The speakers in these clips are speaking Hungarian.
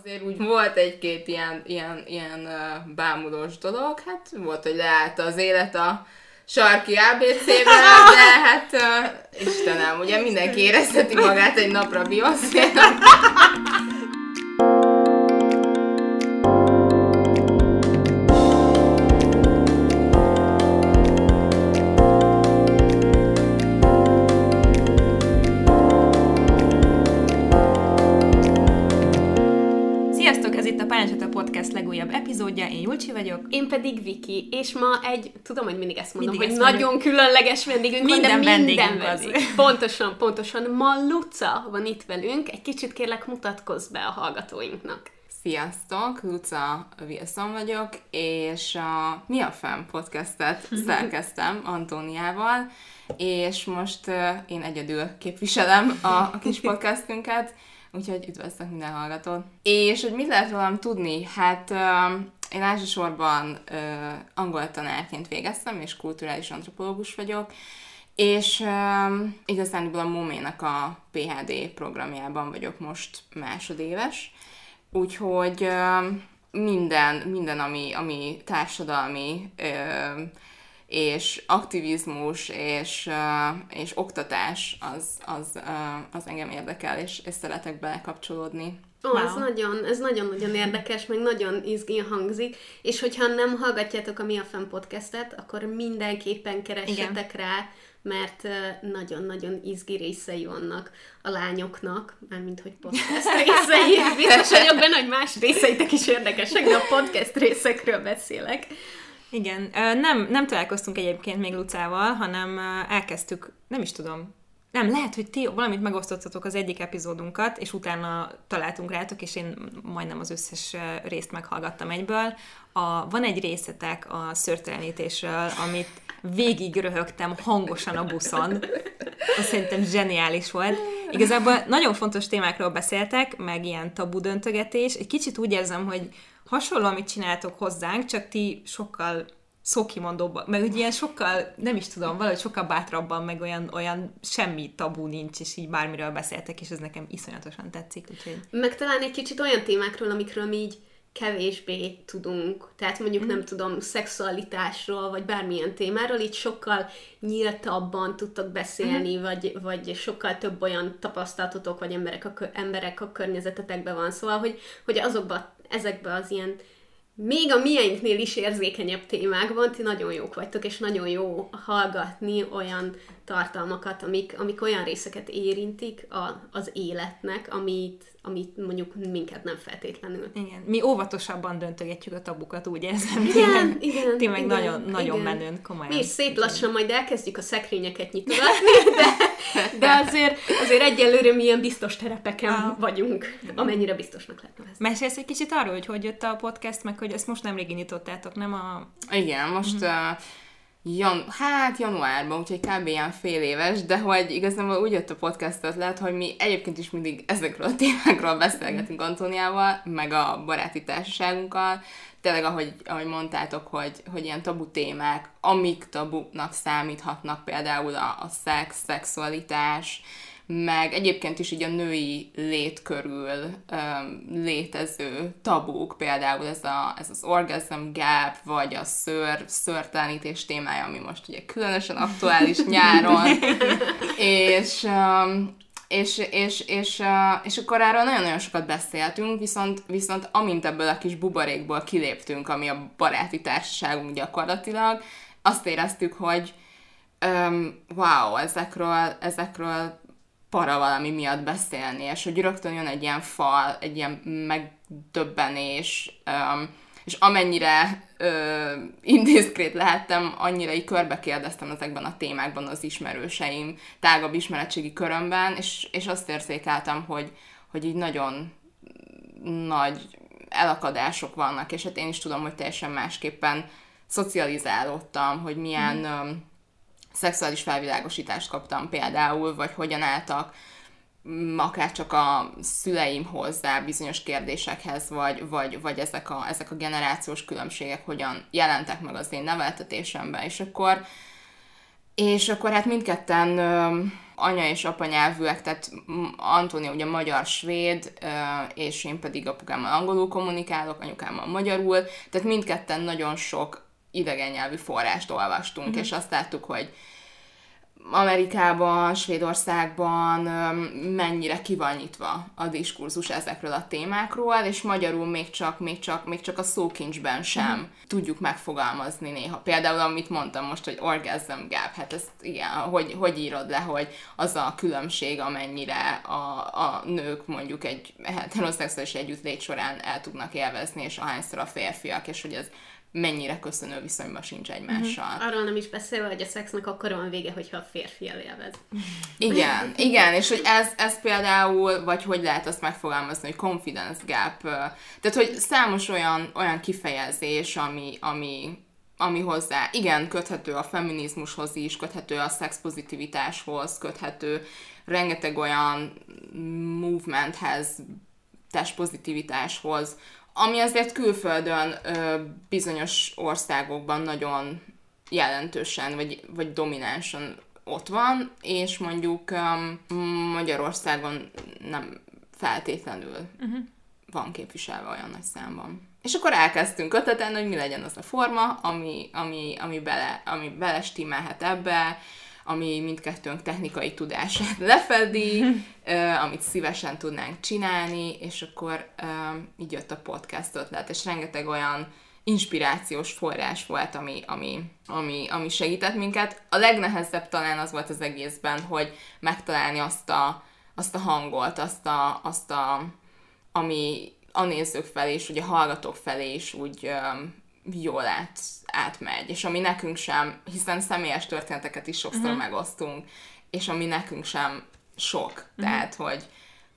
Azért úgy volt egy-két ilyen, ilyen, ilyen bámulós dolog, hát volt, hogy leállt az élet a sarki ABC-vel, de hát uh, Istenem, ugye mindenki érezheti magát egy napra Beyoncé-nak. Julcsi vagyok. Én pedig Viki, és ma egy, tudom, hogy mindig ezt mondom, mindig hogy ezt nagyon mondjuk. különleges vendégünk minden van, de minden vendég. Az. Pontosan, pontosan. Ma Luca van itt velünk, egy kicsit kérlek mutatkozz be a hallgatóinknak. Sziasztok, Luca Wilson vagyok, és a Mi a Fem podcastet szerkeztem Antóniával, és most én egyedül képviselem a, a kis podcastünket, úgyhogy üdvözlök minden hallgatót. És hogy mit lehet rólam tudni? Hát én elsősorban uh, angol tanárként végeztem, és kulturális antropológus vagyok, és uh, igazán a MOMÉ-nak a PHD programjában vagyok most másodéves, úgyhogy uh, minden, minden ami, ami társadalmi uh, és aktivizmus és, és oktatás az, az, az engem érdekel, és, és szeretek belekapcsolódni. Ó, wow. ez nagyon, ez nagyon-nagyon érdekes, meg nagyon izgi hangzik, és hogyha nem hallgatjátok a Mi a Fenn podcastet, akkor mindenképpen keressetek Igen. rá, mert nagyon-nagyon izgi részei vannak a lányoknak, mármint hogy podcast részei. Biztos vagyok benne, hogy más részeitek is érdekesek, de a podcast részekről beszélek. Igen, nem, nem találkoztunk egyébként még Lucával, hanem elkezdtük, nem is tudom, nem, lehet, hogy ti valamit megosztottatok az egyik epizódunkat, és utána találtunk rátok, és én majdnem az összes részt meghallgattam egyből. A, van egy részetek a szörtelenítésről, amit végig röhögtem hangosan a buszon. Azt szerintem zseniális volt. Igazából nagyon fontos témákról beszéltek, meg ilyen tabu döntögetés. Egy kicsit úgy érzem, hogy hasonló, amit csináltok hozzánk, csak ti sokkal szókimondóban, meg ugye ilyen sokkal, nem is tudom, valahogy sokkal bátrabban, meg olyan, olyan semmi tabú nincs, és így bármiről beszéltek, és ez nekem iszonyatosan tetszik. Úgyhogy... Meg talán egy kicsit olyan témákról, amikről mi így kevésbé tudunk, tehát mondjuk nem tudom, szexualitásról, vagy bármilyen témáról, így sokkal nyíltabban tudtok beszélni, mm. vagy, vagy sokkal több olyan tapasztalatotok, vagy emberek a, emberek a környezetetekben van, szóval, hogy, hogy azokba, ezekbe az ilyen még a mieinknél is érzékenyebb témákban ti nagyon jók vagytok, és nagyon jó hallgatni olyan tartalmakat, amik, amik olyan részeket érintik a, az életnek, amit, amit mondjuk minket nem feltétlenül. Igen, mi óvatosabban döntögetjük a tabukat, úgy érzem. Igen, igen. Ti meg igen, nagyon, nagyon igen. menőn, komolyan. Mi is szép lassan majd elkezdjük a szekrényeket nyitogatni, de, de azért, azért egyelőre milyen biztos terepeken ah. vagyunk, amennyire biztosnak lehet nevezni. Mesélsz egy kicsit arról, hogy hogy jött a podcast, meg hogy ezt most nem régi nyitottátok, nem a... Igen, most uh-huh. uh, jan, hát januárban, úgyhogy kb. ilyen fél éves, de hogy igazából úgy jött a podcast ötlet, hogy mi egyébként is mindig ezekről a témákról beszélgetünk Antóniával, meg a baráti társaságunkkal, tényleg, ahogy, ahogy mondtátok, hogy, hogy ilyen tabu témák, amik tabuknak számíthatnak, például a, a szex, szexualitás, meg egyébként is így a női lét körül um, létező tabuk, például ez, a, ez az orgasm gap, vagy a ször, szörtelenítés témája, ami most ugye különösen aktuális nyáron, és, um, és, és, és, és akkor erről nagyon-nagyon sokat beszéltünk, viszont, viszont amint ebből a kis buborékból kiléptünk, ami a baráti társaságunk gyakorlatilag, azt éreztük, hogy um, wow, ezekről, ezekről para valami miatt beszélni, és hogy rögtön jön egy ilyen fal, egy ilyen megdöbbenés, um, és amennyire ö, indiszkrét lehettem, annyira így körbe kérdeztem ezekben a témákban az ismerőseim tágabb ismeretségi körömben, és, és azt érzékeltem, hogy, hogy így nagyon nagy elakadások vannak, és hát én is tudom, hogy teljesen másképpen szocializálódtam, hogy milyen... Mm szexuális felvilágosítást kaptam például, vagy hogyan álltak akár csak a szüleim hozzá bizonyos kérdésekhez, vagy, vagy, vagy ezek, a, ezek a generációs különbségek hogyan jelentek meg az én neveltetésemben, és akkor és akkor hát mindketten anya és apa nyelvűek, tehát Antónia ugye magyar-svéd, és én pedig apukámmal angolul kommunikálok, anyukámmal magyarul, tehát mindketten nagyon sok idegen nyelvű forrást olvastunk, mm-hmm. és azt láttuk, hogy Amerikában, Svédországban mennyire ki van nyitva a diskurzus ezekről a témákról, és magyarul még csak, még csak, még csak a szókincsben sem mm. tudjuk megfogalmazni néha. Például, amit mondtam most, hogy orgasm gap, hát ezt igen, hogy, hogy írod le, hogy az a különbség, amennyire a, a nők mondjuk egy heteroszexuális együttlét során el tudnak élvezni, és ahányszor a férfiak, és hogy ez mennyire köszönő viszonyban sincs egymással. Uh-huh. Arról nem is beszélve, hogy a szexnek akkor van vége, hogyha a férfi elélvez. Igen, igen, és hogy ez, ez például, vagy hogy lehet azt megfogalmazni, hogy confidence gap, tehát hogy számos olyan, olyan kifejezés, ami, ami, ami hozzá, igen, köthető a feminizmushoz is, köthető a szexpozitivitáshoz, köthető rengeteg olyan movementhez, testpozitivitáshoz, ami azért külföldön ö, bizonyos országokban nagyon jelentősen, vagy, vagy dominánsan ott van, és mondjuk um, Magyarországon nem feltétlenül uh-huh. van képviselve olyan nagy számban. És akkor elkezdtünk ötletelni, hogy mi legyen az a forma, ami, ami, ami, bele, ami belestimmelhet ebbe, ami mindkettőnk technikai tudását lefedi, amit szívesen tudnánk csinálni, és akkor így jött a podcast ötlet, és rengeteg olyan inspirációs forrás volt, ami, ami, ami, ami segített minket. A legnehezebb talán az volt az egészben, hogy megtalálni azt a, azt a hangot, azt a, azt a ami a nézők felé és ugye a hallgatók felé is úgy jól át, átmegy, és ami nekünk sem, hiszen személyes történeteket is sokszor uh-huh. megosztunk, és ami nekünk sem sok, uh-huh. tehát, hogy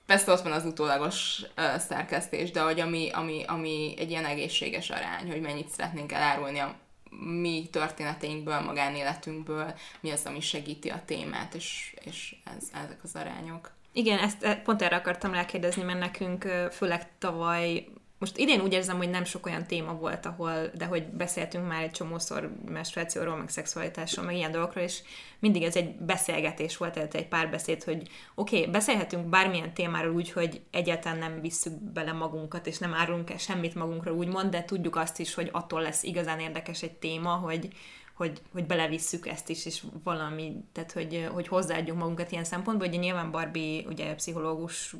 persze ott van az utólagos uh, szerkesztés, de hogy ami, ami, ami egy ilyen egészséges arány, hogy mennyit szeretnénk elárulni a mi történeteinkből, magánéletünkből, mi az, ami segíti a témát, és, és ez, ezek az arányok. Igen, ezt e, pont erre akartam rákérdezni, mert nekünk főleg tavaly most idén úgy érzem, hogy nem sok olyan téma volt, ahol, de hogy beszéltünk már egy csomószor menstruációról, meg szexualitásról, meg ilyen dolgokról, és mindig ez egy beszélgetés volt, tehát egy párbeszéd, hogy oké, okay, beszélhetünk bármilyen témáról úgy, hogy egyáltalán nem visszük bele magunkat, és nem árulunk el semmit magunkról, úgymond, de tudjuk azt is, hogy attól lesz igazán érdekes egy téma, hogy, hogy, hogy belevisszük ezt is, és valami, tehát hogy, hogy hozzáadjunk magunkat ilyen szempontból. Ugye nyilván Barbie ugye pszichológus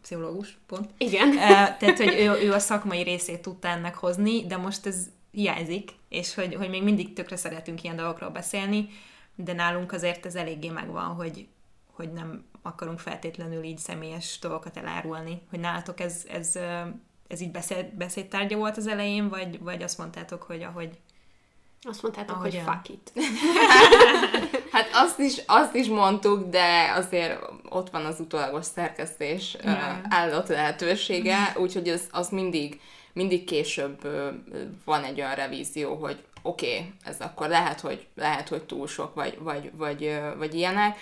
pszichológus, pont. Igen. Tehát, hogy ő, ő a szakmai részét tudta ennek hozni, de most ez hiányzik, és hogy, hogy még mindig tökre szeretünk ilyen dolgokról beszélni, de nálunk azért ez eléggé megvan, hogy, hogy nem akarunk feltétlenül így személyes dolgokat elárulni. Hogy nálatok ez, ez, ez így beszéd, beszédtárgya volt az elején, vagy, vagy azt mondtátok, hogy ahogy azt mondtátok, Ahogyan. hogy fuck it. hát azt is, azt is mondtuk, de azért ott van az utólagos szerkesztés yeah. állott lehetősége, úgyhogy az, az mindig, mindig később van egy olyan revízió, hogy oké, okay, ez akkor lehet, hogy, lehet, hogy túl sok, vagy, vagy, vagy, vagy ilyenek,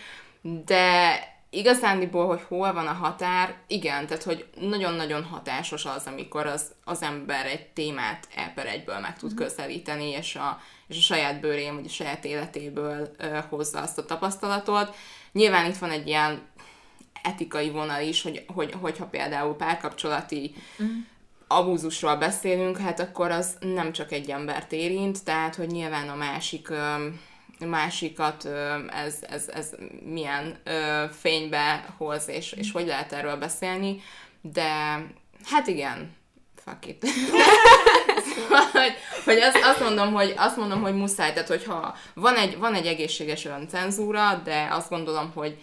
de igazándiból, hogy hol van a határ, igen, tehát hogy nagyon-nagyon hatásos az, amikor az, az ember egy témát e per egyből meg tud mhm. közelíteni, és a, és a saját bőrén, vagy a saját életéből ö, hozza azt a tapasztalatot. Nyilván itt van egy ilyen etikai vonal is, hogy, hogy, hogyha például párkapcsolati uh-huh. abúzusról beszélünk, hát akkor az nem csak egy embert érint, tehát hogy nyilván a másik ö, másikat ez, ez, ez milyen fénybe hoz, és, és hogy lehet erről beszélni, de hát igen, fuck it. szóval, hogy, hogy azt, azt, mondom, hogy azt mondom, hogy muszáj, tehát hogyha van egy, van egy egészséges öncenzúra, de azt gondolom, hogy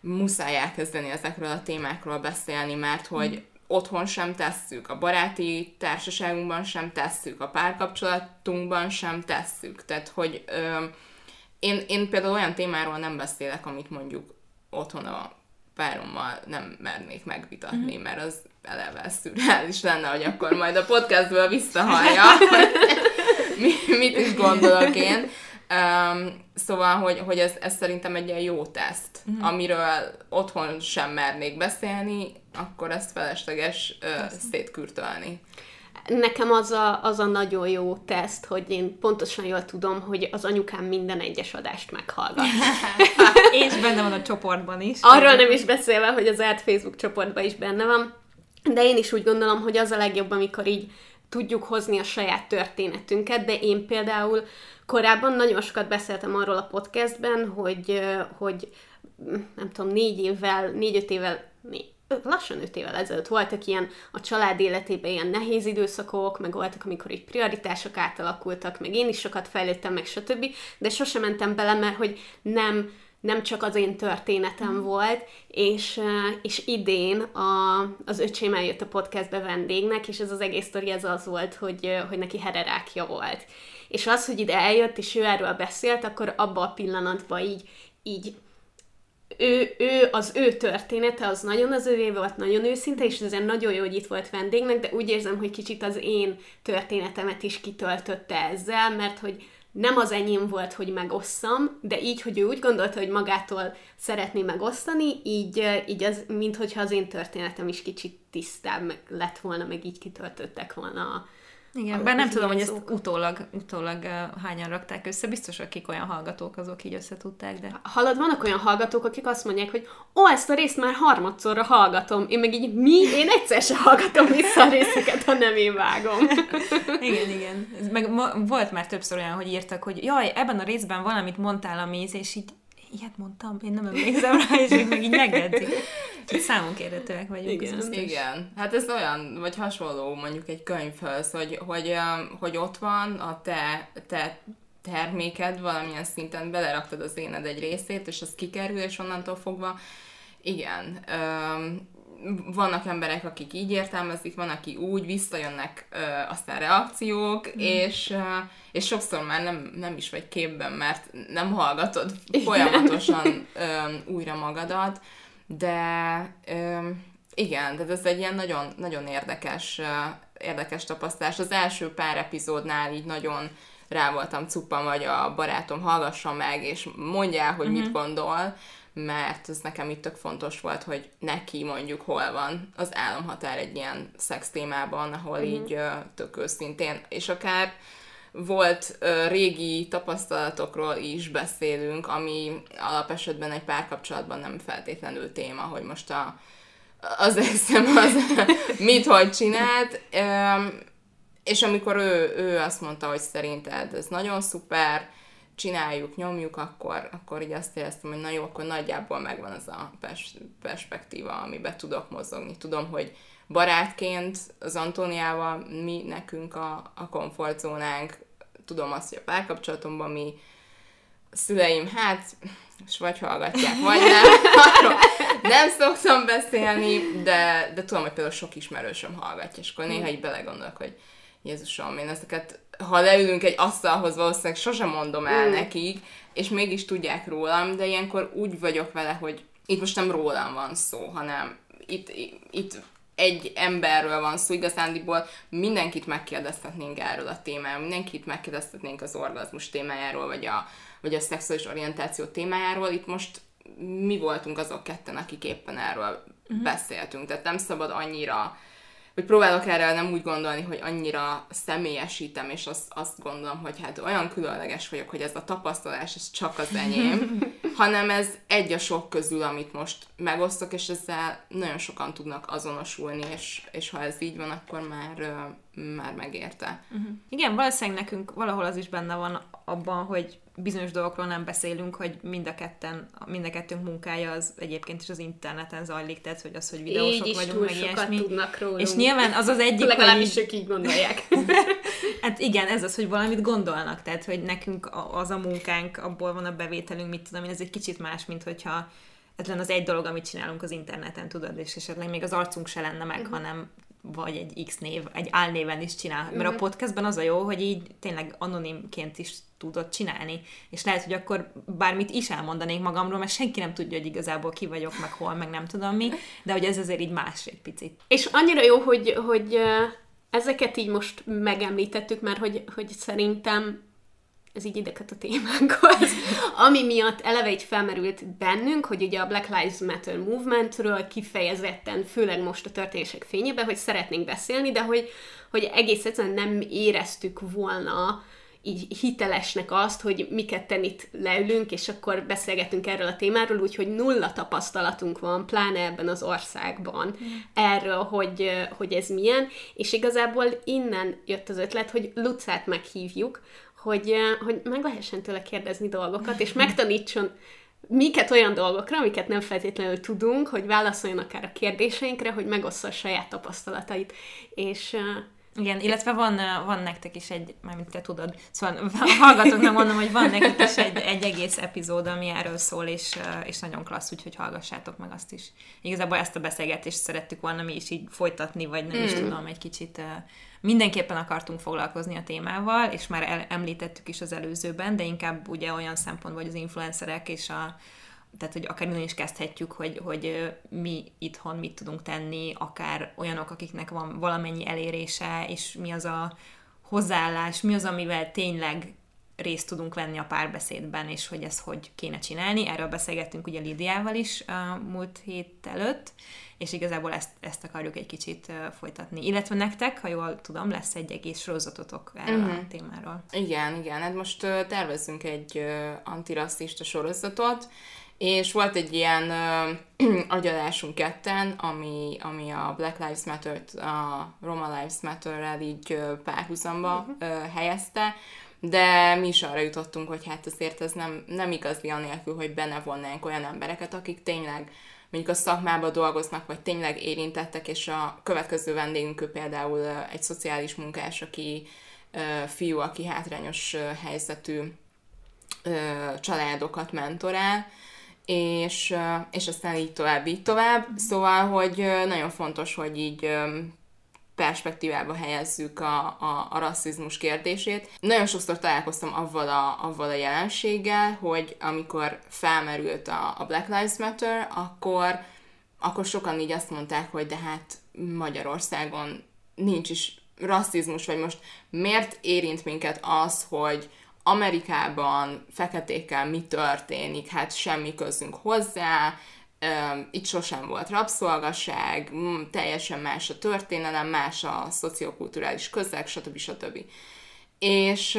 muszáj elkezdeni ezekről a témákról beszélni, mert hogy otthon sem tesszük, a baráti társaságunkban sem tesszük, a párkapcsolatunkban sem tesszük. Tehát, hogy ö, én, én például olyan témáról nem beszélek, amit mondjuk otthon a párommal nem mernék megvitatni, uh-huh. mert az eleve szürreális lenne, hogy akkor majd a podcastből visszahallja, mi, mit is gondolok én. Um, szóval, hogy, hogy ez, ez szerintem egy ilyen jó teszt, uh-huh. amiről otthon sem mernék beszélni, akkor ezt felesleges uh, szétkürtölni. Nekem az a, az a nagyon jó teszt, hogy én pontosan jól tudom, hogy az anyukám minden egyes adást meghallgat. És benne van a csoportban is. Arról nem is beszélve, hogy az Art Facebook csoportban is benne van. De én is úgy gondolom, hogy az a legjobb, amikor így tudjuk hozni a saját történetünket, de én például korábban nagyon sokat beszéltem arról a podcastben, hogy, hogy nem tudom, négy évvel, négy-öt évvel, lassan öt évvel ezelőtt voltak ilyen a család életében ilyen nehéz időszakok, meg voltak, amikor így prioritások átalakultak, meg én is sokat fejlődtem, meg stb. De sosem mentem bele, mert hogy nem, nem csak az én történetem mm. volt, és, és idén a, az öcsém eljött a podcastbe vendégnek, és ez az egész sztori ez az volt, hogy, hogy neki hererákja volt. És az, hogy ide eljött, és ő erről beszélt, akkor abban a pillanatban így, így ő, ő, az ő története az nagyon az ővé volt, nagyon őszinte, és ezért nagyon jó, hogy itt volt vendégnek, de úgy érzem, hogy kicsit az én történetemet is kitöltötte ezzel, mert hogy nem az enyém volt, hogy megosszam, de így, hogy ő úgy gondolta, hogy magától szeretné megosztani, így, így az, minthogyha az én történetem is kicsit tisztább lett volna, meg így kitöltöttek volna a, igen, bár nem tudom, hogy ezt utólag, utólag uh, hányan rakták össze, biztos, akik olyan hallgatók, azok így összetudták, de... Hallod, vannak olyan hallgatók, akik azt mondják, hogy ó, ezt a részt már harmadszorra hallgatom. Én meg így, mi? Én egyszer sem hallgatom vissza a részeket, ha nem én vágom. igen, igen. Meg ma, volt már többször olyan, hogy írtak, hogy jaj, ebben a részben valamit mondtál a méz, és így ilyet mondtam, én nem emlékszem rá, és még, így megjegyzik. Csak számunk érhetőek vagyunk. Igen. Igen. Hát ez olyan, vagy hasonló mondjuk egy könyvhöz, hogy, hogy, hogy ott van a te, te terméked valamilyen szinten beleraktad az éned egy részét, és az kikerül, és onnantól fogva igen, vannak emberek, akik így értelmezik, van, aki úgy, visszajönnek ö, aztán reakciók, mm. és, ö, és sokszor már nem, nem is vagy képben, mert nem hallgatod folyamatosan ö, újra magadat, de ö, igen, tehát ez egy ilyen nagyon, nagyon érdekes, ö, érdekes tapasztalás. Az első pár epizódnál így nagyon rá voltam cuppan, vagy a barátom hallgassa meg, és mondja, hogy mm-hmm. mit gondol, mert ez nekem itt tök fontos volt, hogy neki mondjuk hol van az álomhatár egy ilyen szex témában, ahol uh-huh. így tök őszintén, és akár volt régi tapasztalatokról is beszélünk, ami alapesetben egy párkapcsolatban nem feltétlenül téma, hogy most a, az eszem az mit, hogy csinált, és amikor ő, ő azt mondta, hogy szerinted ez nagyon szuper, csináljuk, nyomjuk, akkor, akkor így azt éreztem, hogy na jó, akkor nagyjából megvan az a pers- perspektíva, amiben tudok mozogni. Tudom, hogy barátként az Antóniával mi nekünk a, a komfortzónánk, tudom azt, hogy a párkapcsolatomban mi a szüleim, hát, és vagy hallgatják, vagy nem. nem szoktam beszélni, de, de tudom, hogy például sok ismerősöm hallgatja, és akkor néha így belegondolok, hogy Jézusom, én ezeket, ha leülünk egy asztalhoz, valószínűleg sosem mondom el mm. nekik, és mégis tudják rólam, de ilyenkor úgy vagyok vele, hogy itt most nem rólam van szó, hanem itt, itt egy emberről van szó, igazándiból mindenkit megkérdezhetnénk erről a témáról, mindenkit megkérdezhetnénk az orgazmus témájáról, vagy a, vagy a szexuális orientáció témájáról. Itt most mi voltunk azok ketten, akik éppen erről uh-huh. beszéltünk, tehát nem szabad annyira hogy próbálok erre nem úgy gondolni, hogy annyira személyesítem, és azt, azt gondolom, hogy hát olyan különleges vagyok, hogy ez a tapasztalás, ez csak az enyém, hanem ez egy a sok közül, amit most megosztok, és ezzel nagyon sokan tudnak azonosulni, és, és ha ez így van, akkor már, már megérte. Uh-huh. Igen, valószínűleg nekünk valahol az is benne van abban, hogy bizonyos dolgokról nem beszélünk, hogy mind a ketten, mind a kettőnk munkája az egyébként is az interneten zajlik, tehát hogy az, hogy videósok így vagyunk, meg ilyesmi. tudnak rólunk. És nyilván az az egyik, Legalábbis hogy... ők így gondolják. hát igen, ez az, hogy valamit gondolnak, tehát hogy nekünk az a munkánk, abból van a bevételünk, mit tudom én, ez egy kicsit más, mint hogyha ez lenne az egy dolog, amit csinálunk az interneten, tudod, és esetleg még az arcunk se lenne meg, uh-huh. hanem vagy egy X név, egy álnéven is csinál. Mert uh-huh. a podcastben az a jó, hogy így tényleg anonimként is tudod csinálni. És lehet, hogy akkor bármit is elmondanék magamról, mert senki nem tudja, hogy igazából ki vagyok, meg hol, meg nem tudom mi, de hogy ez azért így más egy picit. És annyira jó, hogy, hogy ezeket így most megemlítettük, mert hogy, hogy szerintem ez így ideket a témánkhoz, ami miatt eleve így felmerült bennünk, hogy ugye a Black Lives Matter movementről kifejezetten, főleg most a történések fényében, hogy szeretnénk beszélni, de hogy, hogy egész egyszerűen nem éreztük volna így hitelesnek azt, hogy mi ketten itt leülünk, és akkor beszélgetünk erről a témáról, úgyhogy nulla tapasztalatunk van, pláne ebben az országban mm. erről, hogy, hogy ez milyen, és igazából innen jött az ötlet, hogy Lucát meghívjuk, hogy, hogy meg lehessen tőle kérdezni dolgokat, és megtanítson minket olyan dolgokra, amiket nem feltétlenül tudunk, hogy válaszoljon akár a kérdéseinkre, hogy megossza a saját tapasztalatait. És igen, illetve van, van nektek is egy, mármint te tudod, szóval hallgatóknak mondom, hogy van nektek is egy, egy egész epizód, ami erről szól, és, és nagyon klassz, úgyhogy hallgassátok meg azt is. Igazából ezt a beszélgetést szerettük volna mi is így folytatni, vagy nem mm. is tudom, egy kicsit mindenképpen akartunk foglalkozni a témával, és már el, említettük is az előzőben, de inkább ugye olyan szempontból, hogy az influencerek és a, tehát hogy akár is kezdhetjük, hogy, hogy mi itthon mit tudunk tenni, akár olyanok, akiknek van valamennyi elérése, és mi az a hozzáállás, mi az, amivel tényleg részt tudunk venni a párbeszédben, és hogy ezt hogy kéne csinálni. Erről beszélgettünk ugye Lidiával is a múlt hét előtt, és igazából ezt, ezt akarjuk egy kicsit folytatni. Illetve nektek, ha jól tudom, lesz egy egész sorozatotok erről uh-huh. a mhm. témáról. Igen, igen. Hát most tervezünk egy antirasszista sorozatot, és volt egy ilyen uh, agyalásunk ketten, ami, ami a Black Lives Matter-t a Roma Lives Matter-rel így párhuzamba uh-huh. uh, helyezte, de mi is arra jutottunk, hogy hát azért ez nem, nem igazi anélkül, hogy benne vonnánk olyan embereket, akik tényleg mondjuk a szakmában dolgoznak, vagy tényleg érintettek, és a következő vendégünk például egy szociális munkás, aki fiú, aki hátrányos helyzetű családokat mentorál, és, és aztán így tovább, így tovább. Szóval, hogy nagyon fontos, hogy így perspektívába helyezzük a, a, a rasszizmus kérdését. Nagyon sokszor találkoztam avval a, avval a jelenséggel, hogy amikor felmerült a, a Black Lives Matter, akkor, akkor sokan így azt mondták, hogy de hát Magyarországon nincs is rasszizmus, vagy most miért érint minket az, hogy Amerikában feketékkel mi történik, hát semmi közünk hozzá, itt sosem volt rabszolgaság, teljesen más a történelem, más a szociokulturális közeg, stb. stb. És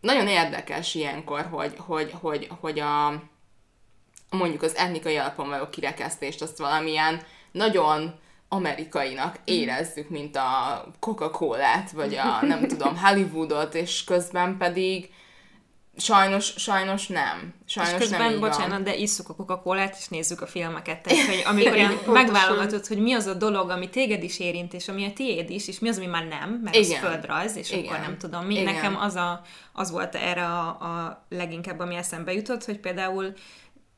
nagyon érdekes ilyenkor, hogy, hogy, hogy, hogy a, mondjuk az etnikai alapon való kirekesztést azt valamilyen nagyon amerikainak mhm. érezzük, mint a Coca-Colát, vagy a nem tudom, Hollywoodot, és közben pedig Sajnos, sajnos nem. Sajnos és közben, nem bocsánat, van. de isszuk a coca és nézzük a filmeket. Tehát, hogy amikor Igen, megválogatod, hogy mi az a dolog, ami téged is érint, és ami a tiéd is, és mi az, ami már nem, mert Igen. az földrajz, és Igen. akkor nem tudom mi. Igen. Nekem az, a, az volt erre a, a leginkább, ami eszembe jutott, hogy például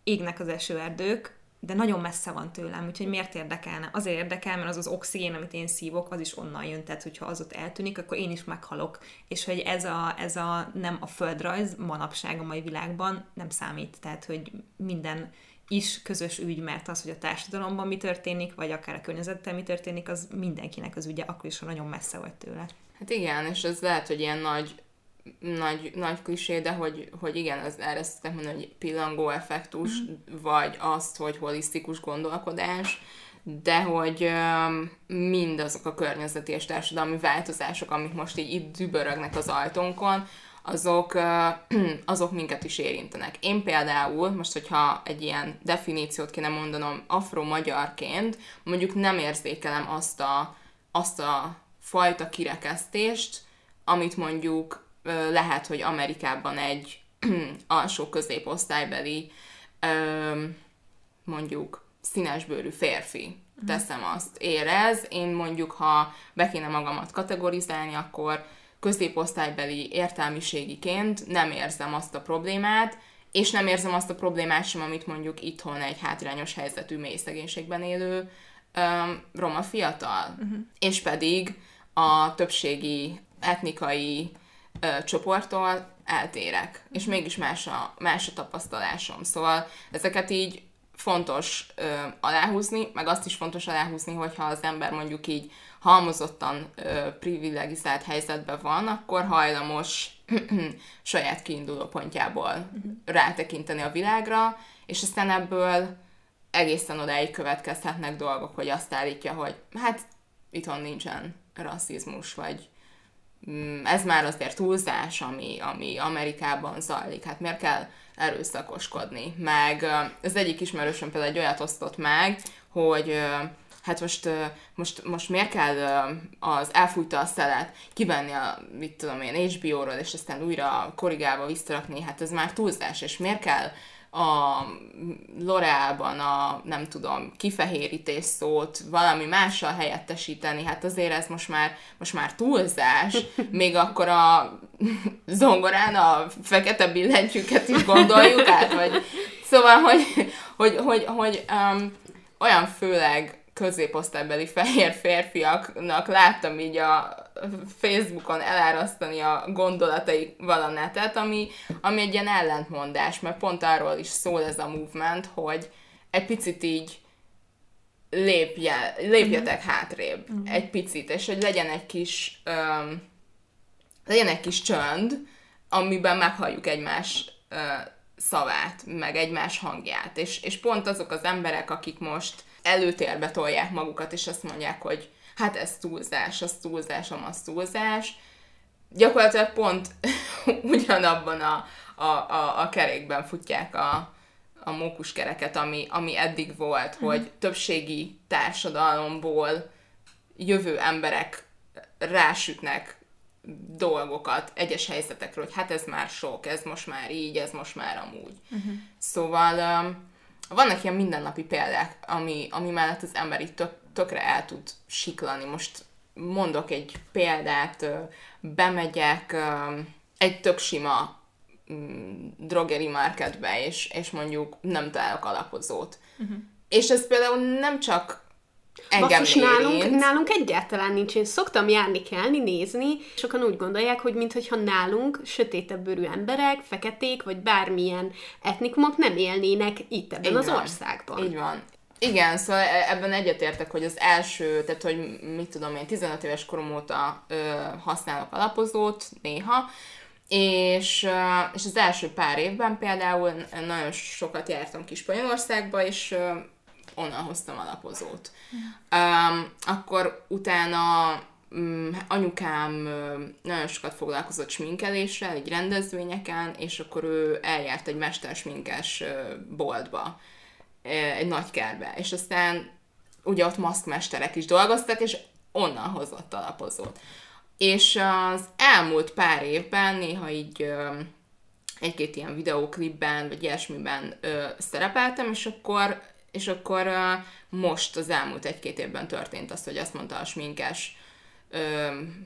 égnek az esőerdők, de nagyon messze van tőlem, úgyhogy miért érdekelne? Azért érdekel, mert az az oxigén, amit én szívok, az is onnan jön, tehát hogyha az ott eltűnik, akkor én is meghalok. És hogy ez a, ez a nem a földrajz manapság a mai világban nem számít, tehát hogy minden is közös ügy, mert az, hogy a társadalomban mi történik, vagy akár a környezettel mi történik, az mindenkinek az ügye, akkor is, ha nagyon messze vagy tőle. Hát igen, és ez lehet, hogy ilyen nagy nagy, nagy klisé, de hogy, hogy igen, az, erre szokták mondani, hogy pillangó effektus, mm. vagy azt, hogy holisztikus gondolkodás, de hogy um, mindazok a környezeti és társadalmi változások, amik most így itt dübörögnek az ajtónkon, azok, uh, azok minket is érintenek. Én például, most hogyha egy ilyen definíciót kéne mondanom afro-magyarként, mondjuk nem érzékelem azt a, azt a fajta kirekesztést, amit mondjuk lehet, hogy Amerikában egy alsó középosztálybeli mondjuk színesbőrű férfi mhm. teszem azt érez. Én mondjuk, ha be kéne magamat kategorizálni, akkor középosztálybeli értelmiségiként nem érzem azt a problémát, és nem érzem azt a problémát sem, amit mondjuk itthon egy hátrányos helyzetű mély szegénységben élő um, roma fiatal. Uh-huh. És pedig a többségi etnikai ö, csoporttól eltérek, és mégis más a, más a tapasztalásom. Szóval ezeket így fontos ö, aláhúzni, meg azt is fontos aláhúzni, hogyha az ember mondjuk így halmozottan ö, privilegizált helyzetben van, akkor hajlamos saját kiinduló pontjából uh-huh. rátekinteni a világra, és aztán ebből egészen odáig következhetnek dolgok, hogy azt állítja, hogy hát itthon nincsen rasszizmus, vagy ez már azért túlzás, ami, ami Amerikában zajlik. Hát miért kell erőszakoskodni? Meg az egyik ismerősöm például egy olyat osztott meg, hogy hát most, most, most miért kell az elfújta a szelet kivenni a, mit tudom én, HBO-ról, és aztán újra korrigálva visszarakni, hát ez már túlzás, és miért kell a Loreában a, nem tudom, kifehérítés szót valami mással helyettesíteni, hát azért ez most már, most már túlzás, még akkor a zongorán a fekete billentyűket is gondoljuk át, vagy szóval, hogy, hogy, hogy, hogy um, olyan főleg középosztálybeli fehér férfiaknak láttam így a Facebookon elárasztani a gondolataival a netet, ami, ami egy ilyen ellentmondás, mert pont arról is szól ez a movement, hogy egy picit így lépje, lépjetek uh-huh. hátrébb uh-huh. egy picit, és hogy legyen egy kis um, legyen egy kis csönd, amiben meghalljuk egymás uh, szavát, meg egymás hangját. És, és pont azok az emberek, akik most előtérbe tolják magukat, és azt mondják, hogy hát ez túlzás, az túlzás, az túlzás. Gyakorlatilag pont ugyanabban a, a, a, a kerékben futják a, a mókuskereket, ami, ami eddig volt, mm. hogy többségi társadalomból jövő emberek rásütnek dolgokat egyes helyzetekről, hogy hát ez már sok, ez most már így, ez most már amúgy. Uh-huh. Szóval um, vannak ilyen mindennapi példák, ami, ami mellett az ember itt tök, tökre el tud siklani. Most mondok egy példát, bemegyek egy tök sima mm, drogeri marketbe, és, és mondjuk nem találok alapozót. Uh-huh. És ez például nem csak engem Basszus, nálunk, nálunk egyáltalán nincs. Én szoktam járni, kelni, nézni, sokan úgy gondolják, hogy mintha nálunk sötétebb bőrű emberek, feketék, vagy bármilyen etnikumok nem élnének itt ebben Így az van. országban. Így van. Igen, szóval e- ebben egyetértek, hogy az első, tehát hogy mit tudom én, 15 éves korom óta ö, használok alapozót néha, és, és az első pár évben például nagyon sokat jártam ki Spanyolországba, és onnan hoztam alapozót. Um, akkor utána um, anyukám um, nagyon sokat foglalkozott sminkeléssel, egy rendezvényeken, és akkor ő eljárt egy mestersminkes uh, boltba, egy nagy kerbe, és aztán ugye ott maszkmesterek is dolgoztak, és onnan hozott alapozót. És az elmúlt pár évben néha így egy-két ilyen videóklipben, vagy ilyesmiben ö, szerepeltem, és akkor és akkor most az elmúlt egy-két évben történt az, hogy azt mondta a sminkes,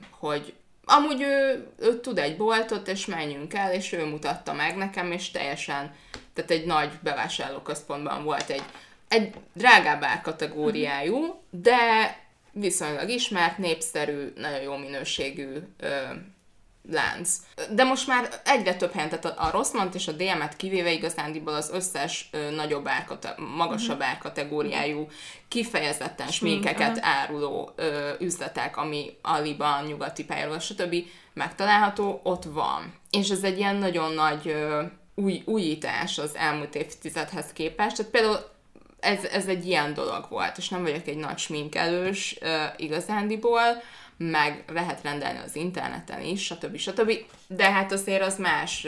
hogy amúgy ő, ő tud egy boltot, és menjünk el, és ő mutatta meg nekem, és teljesen, tehát egy nagy bevásárlóközpontban volt egy, egy drágább árkategóriájú, de viszonylag ismert, népszerű, nagyon jó minőségű ö, lánc. De most már egyre több helyen, tehát a, a és a DM-et kivéve igazándiból az összes ö, nagyobb árkate, magasabb uh-huh. árkategóriájú, kifejezetten sminkeket áruló ö, üzletek, ami Aliban, nyugati pályáról, stb. megtalálható, ott van. És ez egy ilyen nagyon nagy ö, új, újítás az elmúlt évtizedhez képest. Tehát például ez, ez egy ilyen dolog volt, és nem vagyok egy nagy sminkelős ö, igazándiból, meg lehet rendelni az interneten is, stb. stb. De hát azért az más,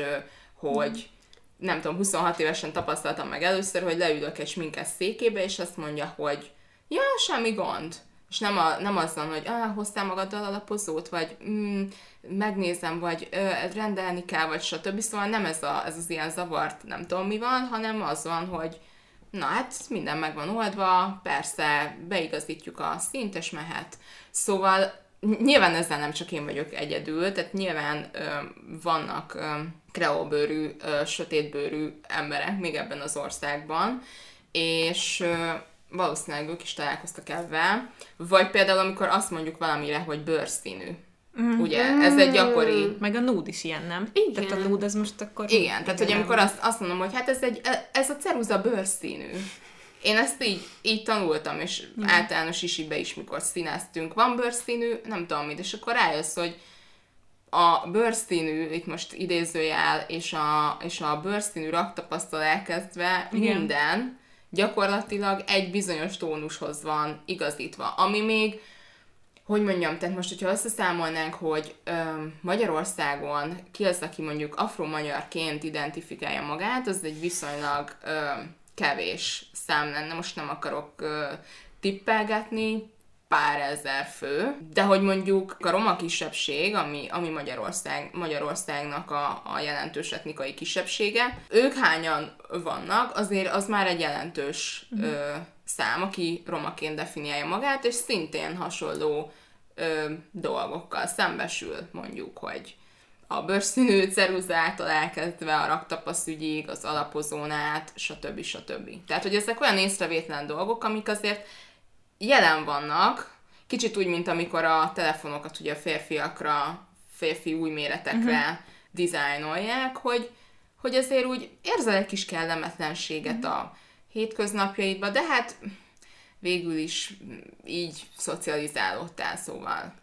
hogy nem tudom, 26 évesen tapasztaltam meg először, hogy leülök egy sminkes székébe, és azt mondja, hogy ja, semmi gond. És nem, a, nem azzal, hogy ah, hoztál magaddal alapozót, vagy mm, megnézem, vagy ö, rendelni kell, vagy stb. Szóval nem ez, a, ez az ilyen zavart, nem tudom mi van, hanem az van, hogy na hát minden meg van oldva, persze beigazítjuk a szint, és mehet. Szóval nyilván ezzel nem csak én vagyok egyedül, tehát nyilván ö, vannak ö, kreóbőrű, ö, sötétbőrű emberek még ebben az országban, és ö, valószínűleg ők is találkoztak ebben. Vagy például, amikor azt mondjuk valamire, hogy bőrszínű. Mm. Ugye, ez egy gyakori... Meg a nude is ilyen, nem? Igen. Tehát a nude az most akkor... Igen, tehát hogy amikor azt, azt mondom, hogy hát ez, egy, ez a ceruza bőrszínű. én ezt így, így tanultam, és mm. általános isibe is, mikor színeztünk, van bőrszínű, nem tudom mit, és akkor rájössz, hogy a bőrszínű, itt most idézőjel, és a, és a bőrszínű raktapasztal elkezdve Igen. minden gyakorlatilag egy bizonyos tónushoz van igazítva, ami még hogy mondjam, tehát most, hogyha összeszámolnánk, hogy ö, Magyarországon ki az, aki mondjuk afro-magyarként identifikálja magát, az egy viszonylag ö, kevés szám lenne. Most nem akarok ö, tippelgetni, pár ezer fő, de hogy mondjuk a roma kisebbség, ami, ami Magyarország, Magyarországnak a, a jelentős etnikai kisebbsége, ők hányan vannak, azért az már egy jelentős mm. ö, szám, aki romaként definiálja magát, és szintén hasonló ö, dolgokkal szembesül, mondjuk, hogy a bőrszínű ceruzától elkezdve a raktapasz ügyig, az alapozón át, stb. stb. Tehát, hogy ezek olyan észrevétlen dolgok, amik azért jelen vannak, kicsit úgy, mint amikor a telefonokat ugye a férfiakra, férfi új méretekre uh-huh. dizájnolják, hogy, hogy azért úgy érzel egy kis kellemetlenséget uh-huh. a hétköznapjaidba, de hát végül is így szocializálódtál, szóval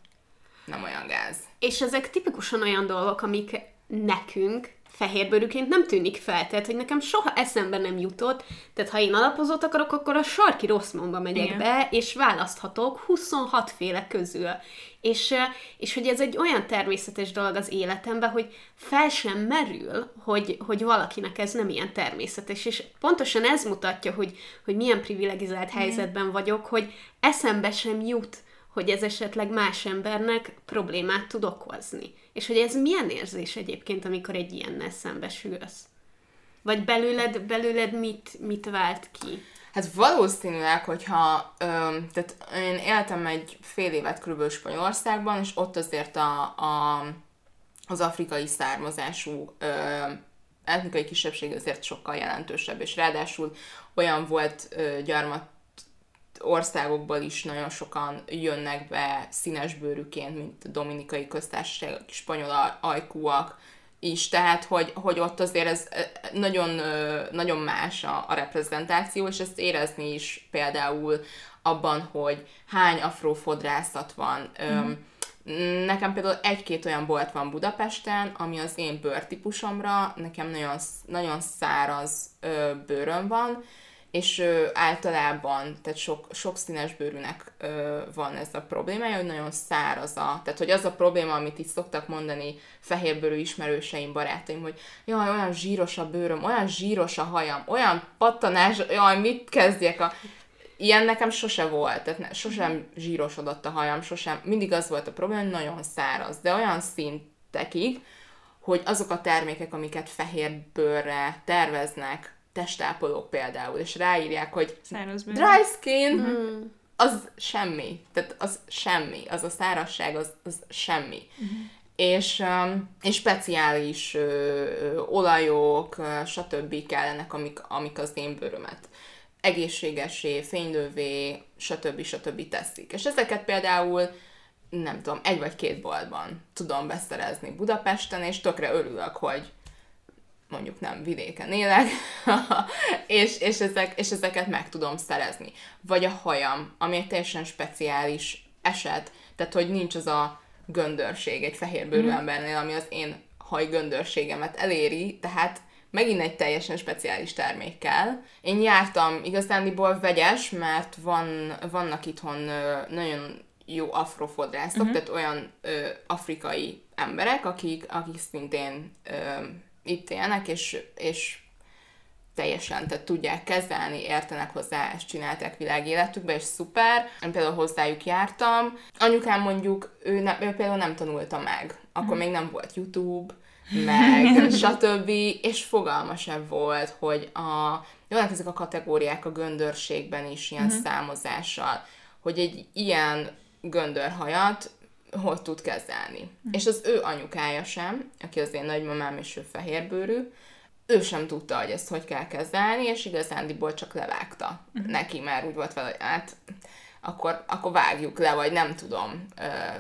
nem olyan gáz. És ezek tipikusan olyan dolgok, amik nekünk fehérbőrűként nem tűnik fel, tehát hogy nekem soha eszembe nem jutott, tehát ha én alapozót akarok, akkor a sarki Rosszmonba megyek Igen. be, és választhatok 26 féle közül. És, és hogy ez egy olyan természetes dolog az életemben, hogy fel sem merül, hogy, hogy valakinek ez nem ilyen természetes. És pontosan ez mutatja, hogy, hogy milyen privilegizált helyzetben vagyok, hogy eszembe sem jut, hogy ez esetleg más embernek problémát tud okozni. És hogy ez milyen érzés egyébként, amikor egy ilyennel szembesülsz? Vagy belőled, belőled mit, mit vált ki? Hát valószínűleg, hogyha, ö, tehát én éltem egy fél évet körülbelül Spanyolországban, és ott azért a, a, az afrikai származású ö, etnikai kisebbség azért sokkal jelentősebb, és ráadásul olyan volt ö, gyarmat országokból is nagyon sokan jönnek be színesbőrűként, mint a Dominikai Köztársaság, spanyol ajkúak is, tehát hogy, hogy ott azért ez nagyon, nagyon más a, a reprezentáció, és ezt érezni is például abban, hogy hány afrófodrászat van. Mm. Nekem például egy-két olyan bolt van Budapesten, ami az én bőrtípusomra, nekem nagyon, nagyon száraz bőröm van, és ö, általában, tehát sok, sok színes bőrűnek ö, van ez a problémája, hogy nagyon száraz a, tehát hogy az a probléma, amit itt szoktak mondani fehérbőrű ismerőseim, barátaim, hogy jaj, olyan zsíros a bőröm, olyan zsíros a hajam, olyan pattanás, jaj, mit kezdjek a... Ilyen nekem sose volt, tehát ne, sosem zsírosodott a hajam, sosem, mindig az volt a probléma, hogy nagyon száraz, de olyan szintekig, hogy azok a termékek, amiket fehér bőrre terveznek, testápolók például, és ráírják, hogy dry skin, mm. az semmi. Tehát az semmi. Az a szárasság, az, az semmi. Mm. És, um, és speciális ö, ö, olajok, stb. kellenek, amik, amik az én bőrömet egészségesé, fénylővé, stb. stb. teszik. És ezeket például nem tudom, egy vagy két boltban tudom beszerezni Budapesten, és tökre örülök, hogy mondjuk nem vidéken élek, és, és, ezek, és ezeket meg tudom szerezni. Vagy a hajam, ami egy teljesen speciális eset, tehát hogy nincs az a göndörség egy fehérbőrű mm. embernél, ami az én hajgöndörségemet eléri, tehát megint egy teljesen speciális termékkel. Én jártam igazándiból vegyes, mert van, vannak itthon nagyon jó afrofodrászok, uh-huh. tehát olyan ö, afrikai emberek, akik, akik szintén ö, itt élnek, és, és teljesen tehát tudják kezelni, értenek hozzá, ezt csinálták világéletükbe, és szuper. Én például hozzájuk jártam. Anyukám mondjuk, ő, ne, ő például nem tanulta meg. Akkor még nem volt YouTube, meg stb. És fogalma sem volt, hogy a, vannak ezek a kategóriák a göndörségben is, ilyen mm-hmm. számozással, hogy egy ilyen göndörhajat hogy tud kezelni. Mm. És az ő anyukája sem, aki az én nagymamám és ő fehérbőrű, ő sem tudta, hogy ezt hogy kell kezelni, és igazándiból csak levágta mm. neki, mert úgy volt vele, hogy hát akkor, akkor vágjuk le, vagy nem tudom,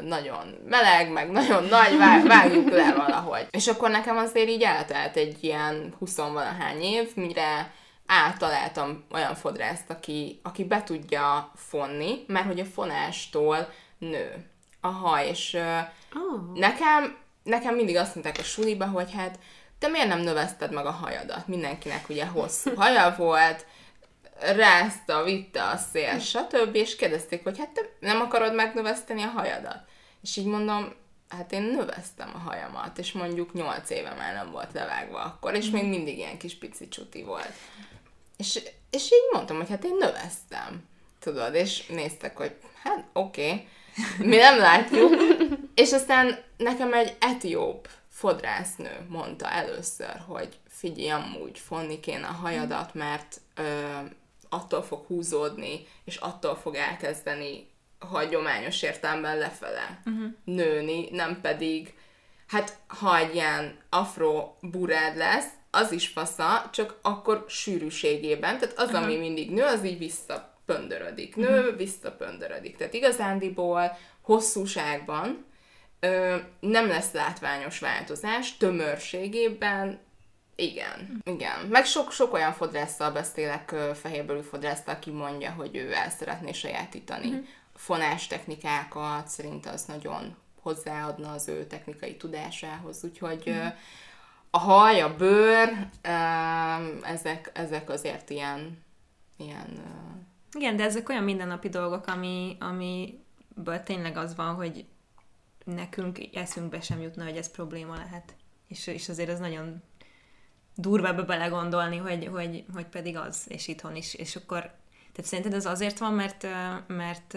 nagyon meleg, meg nagyon nagy, vágjuk le valahogy. És akkor nekem azért így eltelt egy ilyen 20 valahány év, mire áttaláltam olyan fodrászt, aki, aki be tudja fonni, mert hogy a fonástól nő a haj, és oh. nekem, nekem mindig azt mondták a suliba, hogy hát te miért nem növeszted meg a hajadat? Mindenkinek ugye hosszú haja volt, rázta, vitte a szél, stb. És kérdezték, hogy hát te nem akarod megnöveszteni a hajadat? És így mondom, hát én növesztem a hajamat, és mondjuk 8 éve már nem volt levágva akkor, és még mindig ilyen kis pici csuti volt. És, és így mondtam, hogy hát én növesztem, tudod, és néztek, hogy hát oké, okay, mi nem látjuk. és aztán nekem egy etióp fodrásznő mondta először, hogy figyelj, amúgy fonni kéne a hajadat, mert ö, attól fog húzódni, és attól fog elkezdeni hagyományos értelemben lefele uh-huh. nőni, nem pedig, hát ha egy ilyen afro burád lesz, az is fasza, csak akkor sűrűségében, tehát az, uh-huh. ami mindig nő, az így visszapöndörödik. Nő, uh-huh. visszapöndörödik. Tehát igazándiból hosszúságban ö, nem lesz látványos változás, tömörségében igen, igen. Meg sok, sok olyan fodrásszal beszélek, fehérbőrű fodrásszal, aki mondja, hogy ő el szeretné sajátítani uh-huh. fonás technikákat, szerint az nagyon hozzáadna az ő technikai tudásához, úgyhogy uh-huh. a haj, a bőr, ezek, ezek azért ilyen, ilyen igen, de ezek olyan mindennapi dolgok, ami, amiből tényleg az van, hogy nekünk eszünkbe sem jutna, hogy ez probléma lehet. És, és azért ez nagyon durvába belegondolni, hogy, hogy, hogy pedig az, és itthon is. És akkor, tehát szerinted ez azért van, mert, mert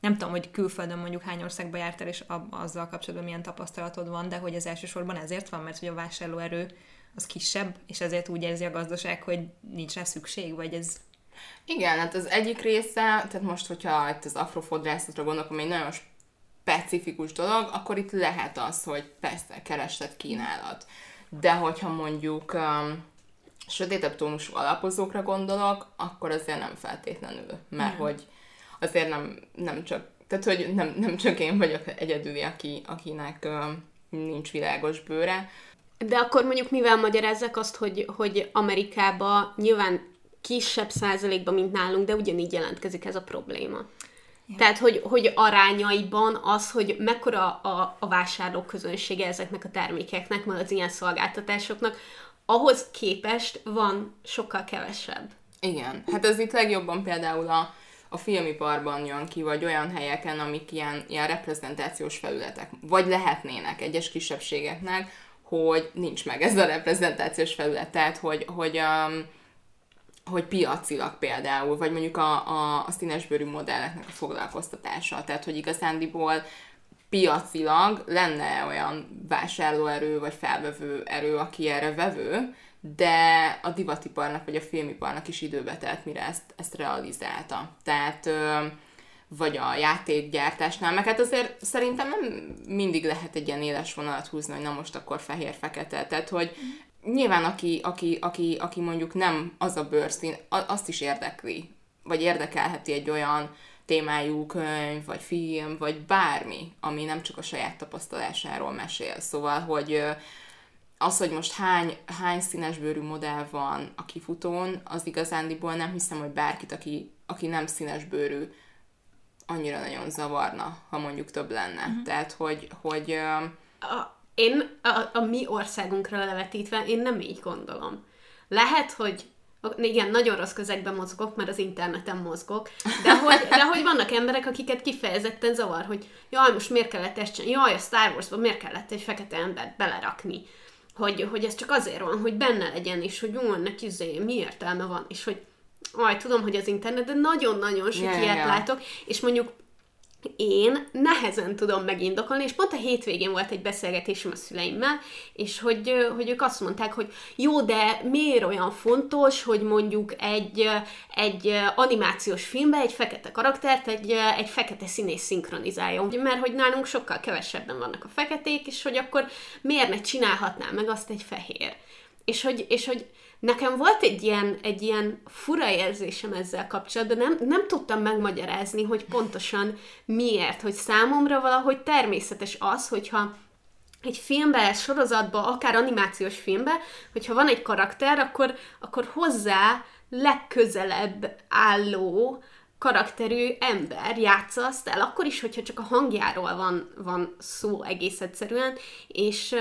nem tudom, hogy külföldön mondjuk hány országba jártál, és azzal kapcsolatban milyen tapasztalatod van, de hogy ez elsősorban ezért van, mert hogy a vásárlóerő az kisebb, és ezért úgy érzi a gazdaság, hogy nincs rá szükség, vagy ez... Igen, hát az egyik része, tehát most, hogyha itt az afrofodrászatra gondolok, ami egy nagyon specifikus dolog, akkor itt lehet az, hogy persze kereslet kínálat de hogyha mondjuk um, sötétebb tónusú alapozókra gondolok, akkor azért nem feltétlenül, mert nem. hogy azért nem, nem csak, tehát hogy nem, nem csak én vagyok egyedüli, aki, akinek um, nincs világos bőre. De akkor mondjuk mivel magyarázzak azt, hogy, hogy Amerikába nyilván kisebb százalékban, mint nálunk, de ugyanígy jelentkezik ez a probléma. Ja. Tehát, hogy, hogy arányaiban az, hogy mekkora a, a vásárlók közönsége ezeknek a termékeknek, meg az ilyen szolgáltatásoknak, ahhoz képest van sokkal kevesebb. Igen, hát ez itt legjobban például a, a filmiparban jön ki, vagy olyan helyeken, amik ilyen, ilyen reprezentációs felületek, vagy lehetnének egyes kisebbségeknek, hogy nincs meg ez a reprezentációs felület, tehát hogy, hogy um, hogy piacilag például, vagy mondjuk a, a, a színesbőrű modelleknek a foglalkoztatása. Tehát, hogy igazándiból piacilag lenne olyan vásárlóerő, vagy felvevő erő, aki erre vevő, de a divatiparnak, vagy a filmiparnak is időbe telt, mire ezt, ezt realizálta. Tehát vagy a játékgyártásnál, meg hát azért szerintem nem mindig lehet egy ilyen éles vonalat húzni, hogy na most akkor fehér-fekete. Tehát, hogy nyilván aki, aki, aki, aki mondjuk nem az a bőrszín, azt is érdekli, vagy érdekelheti egy olyan témájú könyv, vagy film, vagy bármi, ami nem csak a saját tapasztalásáról mesél. Szóval, hogy az, hogy most hány, hány színesbőrű modell van a kifutón, az igazándiból nem hiszem, hogy bárkit, aki, aki nem színesbőrű, annyira nagyon zavarna, ha mondjuk több lenne. Uh-huh. Tehát, hogy, hogy a, én a, a mi országunkra levetítve, én nem így gondolom. Lehet, hogy igen, nagyon rossz közegben mozgok, mert az interneten mozgok, de hogy, de hogy vannak emberek, akiket kifejezetten zavar, hogy jaj, most miért kellett ezt csinálni, jaj, a Star Wars-ban miért kellett egy fekete embert belerakni, hogy, hogy ez csak azért van, hogy benne legyen, és hogy jó, ennek izé, mi értelme van, és hogy aj, tudom, hogy az internet, de nagyon-nagyon sok yeah, ilyet yeah. látok, és mondjuk én nehezen tudom megindokolni, és pont a hétvégén volt egy beszélgetésem a szüleimmel, és hogy, hogy ők azt mondták, hogy jó, de miért olyan fontos, hogy mondjuk egy, egy animációs filmben egy fekete karaktert egy, egy fekete színész szinkronizáljon, mert hogy nálunk sokkal kevesebben vannak a feketék, és hogy akkor miért ne csinálhatná meg azt egy fehér. És hogy, és hogy Nekem volt egy ilyen, egy ilyen fura érzésem ezzel kapcsolatban, nem, nem tudtam megmagyarázni, hogy pontosan miért, hogy számomra valahogy természetes az, hogyha egy filmbe, sorozatba, akár animációs filmbe, hogyha van egy karakter, akkor, akkor hozzá legközelebb álló karakterű ember játsza azt el, akkor is, hogyha csak a hangjáról van, van szó egész egyszerűen, és,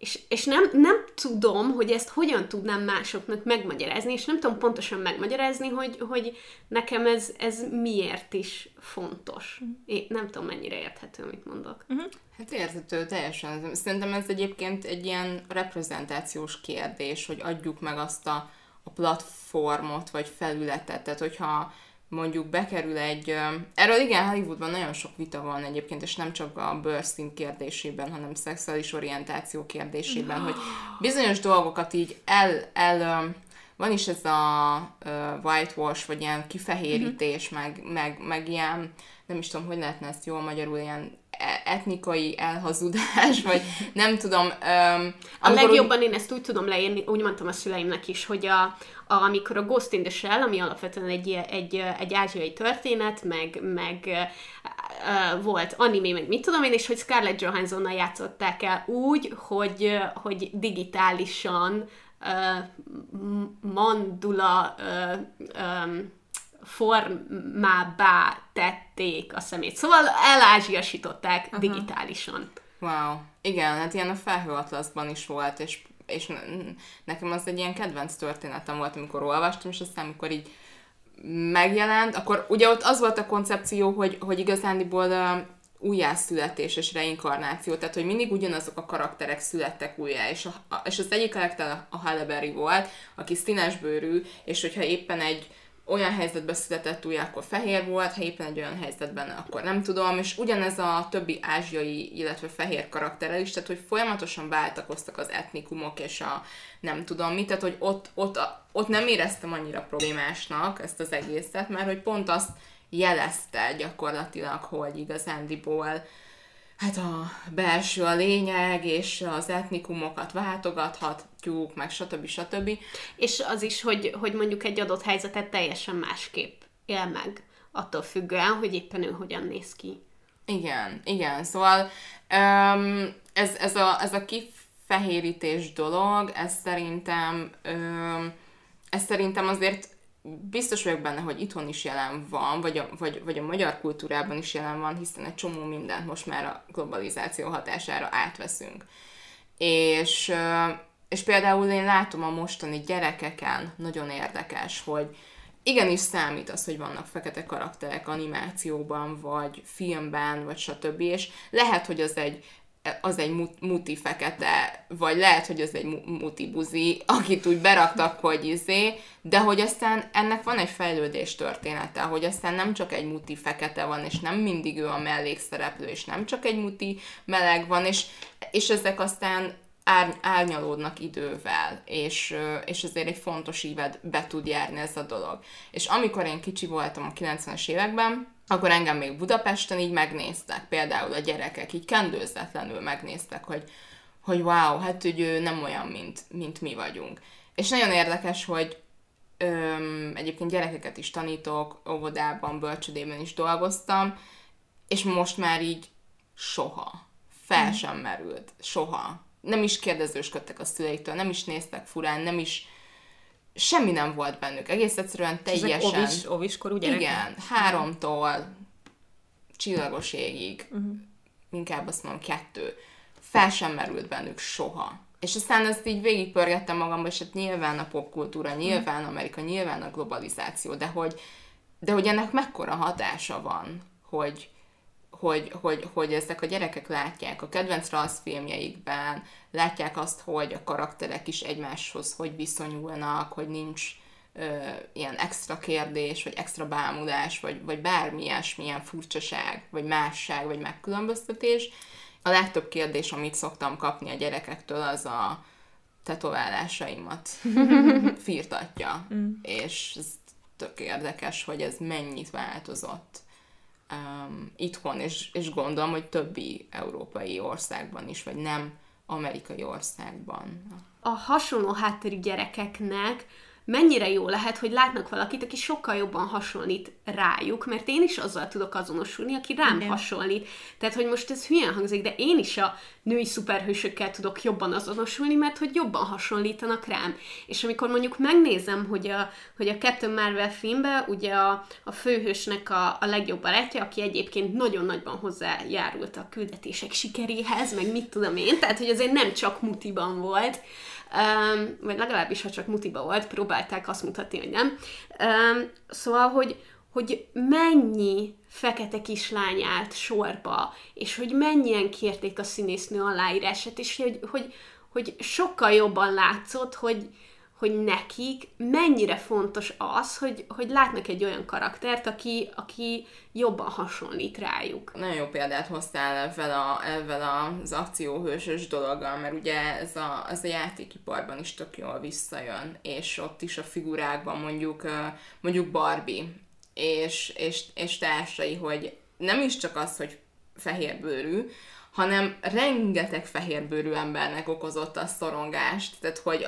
és, és nem, nem tudom, hogy ezt hogyan tudnám másoknak megmagyarázni, és nem tudom pontosan megmagyarázni, hogy, hogy nekem ez, ez miért is fontos. Én nem tudom, mennyire érthető, amit mondok. Uh-huh. Hát érthető, teljesen. Szerintem ez egyébként egy ilyen reprezentációs kérdés, hogy adjuk meg azt a, a platformot, vagy felületet. Tehát, hogyha mondjuk bekerül egy... Erről igen, Hollywoodban nagyon sok vita van egyébként, és nem csak a birthing kérdésében, hanem szexuális orientáció kérdésében, hogy bizonyos dolgokat így el, el van is ez a whitewash, vagy ilyen kifehérítés, uh-huh. meg, meg, meg ilyen, nem is tudom, hogy lehetne ezt jól magyarul, ilyen etnikai elhazudás, vagy nem tudom. Um, a legjobban úgy... én ezt úgy tudom leírni, úgy mondtam a szüleimnek is, hogy a, a, amikor a Ghost in the Shell, ami alapvetően egy, egy, egy ázsiai történet, meg, meg uh, volt anime, meg mit tudom én, és hogy Scarlett Johanssonnal játszották el úgy, hogy, hogy digitálisan uh, mandula uh, um, formábbá tették a szemét. Szóval elázsiasították uh-huh. digitálisan. Wow. Igen, hát ilyen a felhőatlaszban is volt, és és nekem az egy ilyen kedvenc történetem volt, amikor olvastam, és aztán amikor így megjelent, akkor ugye ott az volt a koncepció, hogy, hogy igazándiból újjászületés és reinkarnáció, tehát hogy mindig ugyanazok a karakterek születtek újjá, és, a, és az egyik karakter a Halle Berry volt, aki színesbőrű, és hogyha éppen egy olyan helyzetben született újra, akkor fehér volt, ha éppen egy olyan helyzetben, akkor nem tudom, és ugyanez a többi ázsiai, illetve fehér karakterrel is, tehát hogy folyamatosan váltakoztak az etnikumok és a nem tudom mit, tehát hogy ott, ott, ott nem éreztem annyira problémásnak ezt az egészet, mert hogy pont azt jelezte gyakorlatilag, hogy igazándiból hát a belső a lényeg, és az etnikumokat váltogathatjuk, meg stb. stb. És az is, hogy, hogy mondjuk egy adott helyzetet teljesen másképp él meg, attól függően, hogy éppen ő hogyan néz ki. Igen, igen, szóval um, ez, ez, a, ez a kifehérítés dolog, ez szerintem um, ez szerintem azért biztos vagyok benne, hogy itthon is jelen van, vagy a, vagy, vagy a magyar kultúrában is jelen van, hiszen egy csomó mindent most már a globalizáció hatására átveszünk. És, és például én látom a mostani gyerekeken, nagyon érdekes, hogy igenis számít az, hogy vannak fekete karakterek animációban, vagy filmben, vagy stb. És lehet, hogy az egy az egy muti fekete, vagy lehet, hogy az egy muti buzi, akit úgy beraktak, hogy izé, de hogy aztán ennek van egy fejlődés története, hogy aztán nem csak egy muti fekete van, és nem mindig ő a mellékszereplő, és nem csak egy muti meleg van, és, és ezek aztán ár, árnyalódnak idővel, és, és ezért egy fontos ívet be tud járni ez a dolog. És amikor én kicsi voltam a 90-es években, akkor engem még Budapesten így megnéztek, például a gyerekek így kendőzetlenül megnéztek, hogy, hogy wow, hát hogy ő nem olyan, mint, mint mi vagyunk. És nagyon érdekes, hogy öm, egyébként gyerekeket is tanítok, óvodában, bölcsödében is dolgoztam, és most már így soha, fel mm. sem merült, soha. Nem is kérdezősködtek a szüleiktől, nem is néztek furán, nem is semmi nem volt bennük. Egész egyszerűen teljesen... Ezek ovis, oviskorú gyerekek? Igen, háromtól csillagos égig, uh-huh. inkább azt mondom kettő. Fel sem merült bennük soha. És aztán ezt így végigpörgettem magamba, és hát nyilván a popkultúra, nyilván Amerika, nyilván a globalizáció, de hogy, de hogy ennek mekkora hatása van, hogy, hogy, hogy, hogy ezek a gyerekek látják a kedvenc rajzfilmjeikben, látják azt, hogy a karakterek is egymáshoz hogy viszonyulnak, hogy nincs ö, ilyen extra kérdés, vagy extra bámulás, vagy, vagy bármi ilyesmilyen furcsaság, vagy másság, vagy megkülönböztetés. A legtöbb kérdés, amit szoktam kapni a gyerekektől, az a tetoválásaimat firtatja. Mm. És ez tök érdekes, hogy ez mennyit változott um, itthon, és, és gondolom, hogy többi európai országban is, vagy nem amerikai országban. A hasonló hátterű gyerekeknek mennyire jó lehet, hogy látnak valakit, aki sokkal jobban hasonlít rájuk, mert én is azzal tudok azonosulni, aki rám Igen. hasonlít. Tehát, hogy most ez hülyen hangzik, de én is a női szuperhősökkel tudok jobban azonosulni, mert hogy jobban hasonlítanak rám. És amikor mondjuk megnézem, hogy a, hogy a Captain Marvel filmben ugye a, a főhősnek a, a legjobb barátja, aki egyébként nagyon nagyban hozzájárult a küldetések sikeréhez, meg mit tudom én, tehát hogy azért nem csak mutiban volt, um, vagy legalábbis, ha csak mutiba volt, próbálták azt mutatni, hogy nem. Um, szóval, hogy, hogy mennyi fekete kislány állt sorba, és hogy mennyien kérték a színésznő aláírását, és hogy, hogy, hogy sokkal jobban látszott, hogy, hogy nekik mennyire fontos az, hogy, hogy látnak egy olyan karaktert, aki, aki jobban hasonlít rájuk. Nagyon jó példát hoztál ezzel, a, ezzel az akcióhősös dologgal, mert ugye ez a, ez a játékiparban is tök jól visszajön, és ott is a figurákban mondjuk, mondjuk Barbie és, és, és társai, hogy nem is csak az, hogy fehérbőrű, hanem rengeteg fehérbőrű embernek okozott a szorongást, tehát hogy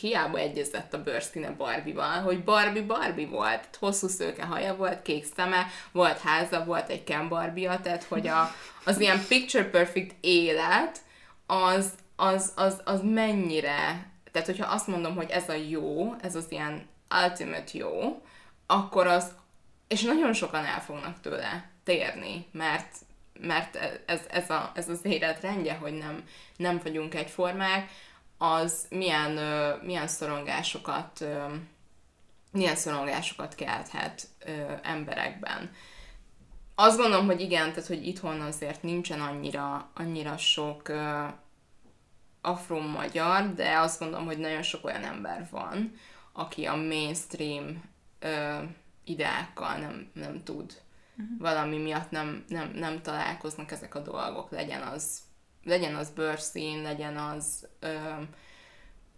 hiába egyezett a bőrszíne Barbie-val, hogy Barbie Barbie volt, hosszú szőke haja volt, kék szeme, volt háza, volt egy Ken barbie tehát hogy a, az ilyen picture perfect élet, az, az, az, az mennyire, tehát hogyha azt mondom, hogy ez a jó, ez az ilyen ultimate jó, akkor az, és nagyon sokan el fognak tőle térni, mert mert ez, ez, a, ez az életrendje, hogy nem, nem vagyunk egyformák, az milyen, milyen szorongásokat milyen szorongásokat kelthet emberekben. Azt gondolom, hogy igen, tehát hogy itthon azért nincsen annyira, annyira sok afro-magyar, de azt gondolom, hogy nagyon sok olyan ember van, aki a mainstream ö, ideákkal nem, nem tud uh-huh. valami miatt nem, nem, nem találkoznak ezek a dolgok, legyen az, legyen az bőrszín, legyen az ö,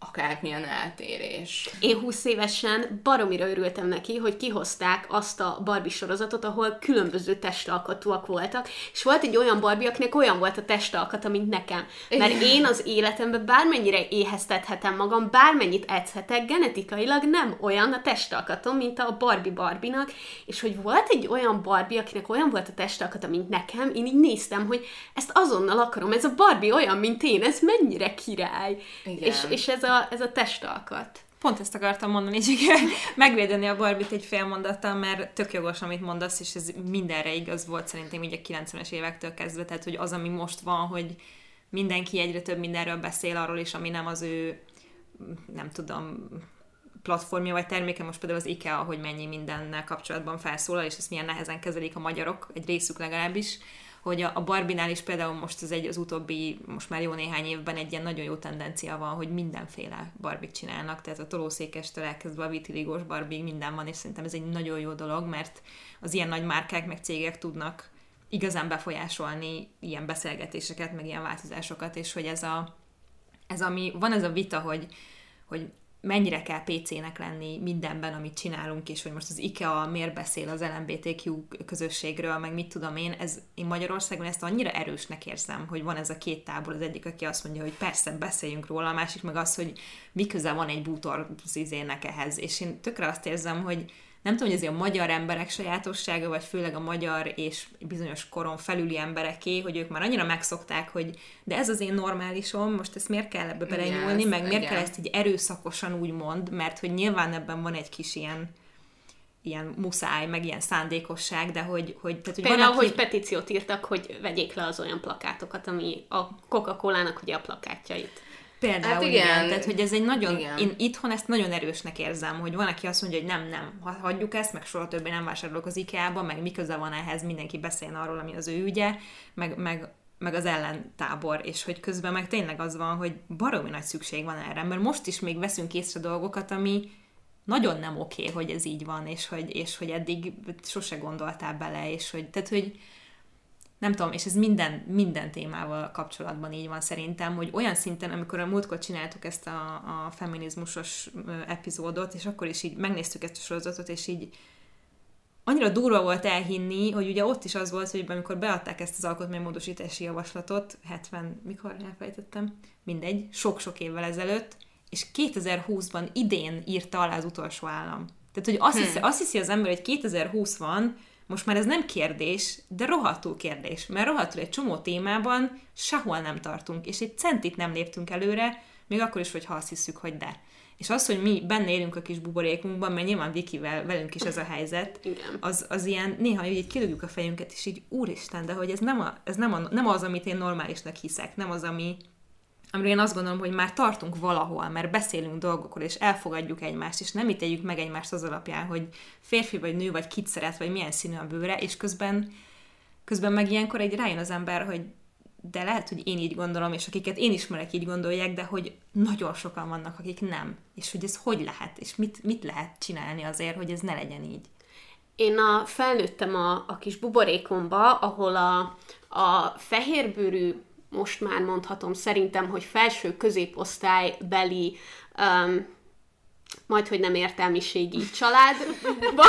akármilyen eltérés. Én 20 évesen baromira örültem neki, hogy kihozták azt a Barbie sorozatot, ahol különböző testalkatúak voltak, és volt egy olyan Barbie, akinek olyan volt a testalkata, mint nekem. Mert én az életemben bármennyire éheztethetem magam, bármennyit edzhetek, genetikailag nem olyan a testalkatom, mint a Barbie Barbinak, és hogy volt egy olyan Barbie, akinek olyan volt a testalkata, mint nekem, én így néztem, hogy ezt azonnal akarom, ez a Barbie olyan, mint én, ez mennyire király. Igen. És, és ez a ez a testalkat. Pont ezt akartam mondani, csak megvédeni a Barbit egy fél mondattal, mert tök jogos, amit mondasz, és ez mindenre igaz volt szerintem így a 90-es évektől kezdve, tehát hogy az, ami most van, hogy mindenki egyre több mindenről beszél arról is, ami nem az ő, nem tudom, platformja vagy terméke, most például az IKEA, hogy mennyi mindennel kapcsolatban felszólal, és ezt milyen nehezen kezelik a magyarok, egy részük legalábbis, hogy a, a Barbinál is például most az egy az utóbbi, most már jó néhány évben egy ilyen nagyon jó tendencia van, hogy mindenféle barbik csinálnak, tehát a tolószékestől elkezdve a vitiligós barbig minden van, és szerintem ez egy nagyon jó dolog, mert az ilyen nagy márkák meg cégek tudnak igazán befolyásolni ilyen beszélgetéseket, meg ilyen változásokat, és hogy ez a, ez ami, van ez a vita, hogy, hogy mennyire kell PC-nek lenni mindenben, amit csinálunk, és hogy most az IKEA miért beszél az LMBTQ közösségről, meg mit tudom én, ez, én Magyarországon ezt annyira erősnek érzem, hogy van ez a két tábor, az egyik, aki azt mondja, hogy persze beszéljünk róla, a másik meg az, hogy miközben van egy bútor szizének ehhez, és én tökre azt érzem, hogy nem tudom, hogy ez a magyar emberek sajátossága, vagy főleg a magyar és bizonyos koron felüli embereké, hogy ők már annyira megszokták, hogy de ez az én normálisom, most ezt miért kell ebbe belenyúlni, yes, meg miért igen. kell ezt így erőszakosan úgy mond, mert hogy nyilván ebben van egy kis ilyen ilyen muszáj, meg ilyen szándékosság, de hogy... hogy tehát, hogy Például, aki... hogy petíciót írtak, hogy vegyék le az olyan plakátokat, ami a Coca-Cola-nak ugye a plakátjait. Például hát igen. igen. Tehát, hogy ez egy nagyon, igen. én itthon ezt nagyon erősnek érzem, hogy van, aki azt mondja, hogy nem, nem, hagyjuk ezt, meg soha többé nem vásárolok az IKEA-ba, meg mi köze van ehhez, mindenki beszél arról, ami az ő ügye, meg, meg, meg az ellentábor, és hogy közben meg tényleg az van, hogy baromi nagy szükség van erre, mert most is még veszünk észre dolgokat, ami nagyon nem oké, okay, hogy ez így van, és hogy, és hogy eddig sose gondoltál bele, és hogy, tehát, hogy nem tudom, és ez minden, minden témával kapcsolatban így van szerintem, hogy olyan szinten, amikor a múltkor csináltuk ezt a, a feminizmusos epizódot, és akkor is így megnéztük ezt a sorozatot, és így annyira durva volt elhinni, hogy ugye ott is az volt, hogy amikor beadták ezt az alkotmánymódosítási javaslatot, 70, mikor elfejtettem, mindegy, sok-sok évvel ezelőtt, és 2020-ban idén írta alá az utolsó állam. Tehát, hogy azt, hiszi, azt hiszi az ember, hogy 2020 van, most már ez nem kérdés, de rohadtul kérdés, mert rohadtul egy csomó témában sehol nem tartunk, és egy centit nem léptünk előre, még akkor is, hogy ha azt hiszük, hogy de. És az, hogy mi benne élünk a kis buborékunkban, mert nyilván Vikivel, velünk is ez a helyzet, Igen. az, az ilyen, néha így kilőjük a fejünket, és így, úristen, de hogy ez nem, a, ez nem, a, nem az, amit én normálisnak hiszek, nem az, ami, amiről én azt gondolom, hogy már tartunk valahol, mert beszélünk dolgokról, és elfogadjuk egymást, és nem ítéljük meg egymást az alapján, hogy férfi vagy nő, vagy kit szeret, vagy milyen színű a bőre, és közben, közben meg ilyenkor egy rájön az ember, hogy de lehet, hogy én így gondolom, és akiket én ismerek így gondolják, de hogy nagyon sokan vannak, akik nem. És hogy ez hogy lehet, és mit, mit lehet csinálni azért, hogy ez ne legyen így. Én a, felnőttem a, a kis buborékomba, ahol a, a fehérbőrű, most már mondhatom szerintem, hogy felső középosztálybeli, um, majd, hogy nem értelmiségi családban,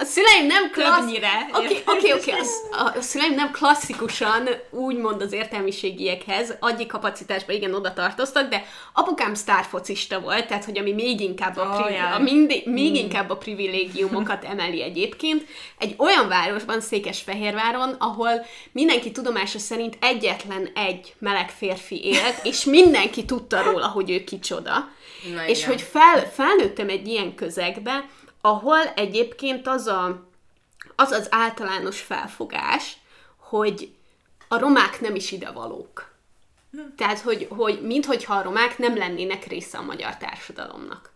a szüleim nem klassz... Többnyire. Oké, oké, oké. A szüleim nem klasszikusan úgymond az értelmiségiekhez, agyi kapacitásban igen oda tartoztak, de apukám sztárfocista volt, tehát hogy ami még inkább a, privi- a mindi- még inkább a privilégiumokat emeli egyébként. Egy olyan városban, Székesfehérváron, ahol mindenki tudomása szerint egyetlen egy meleg férfi élt, és mindenki tudta róla, hogy ő kicsoda. Na és igen. hogy fel, felnőttem egy ilyen közegbe, ahol egyébként az, a, az az általános felfogás, hogy a romák nem is idevalók. Tehát, hogy, hogy minthogyha a romák nem lennének része a magyar társadalomnak.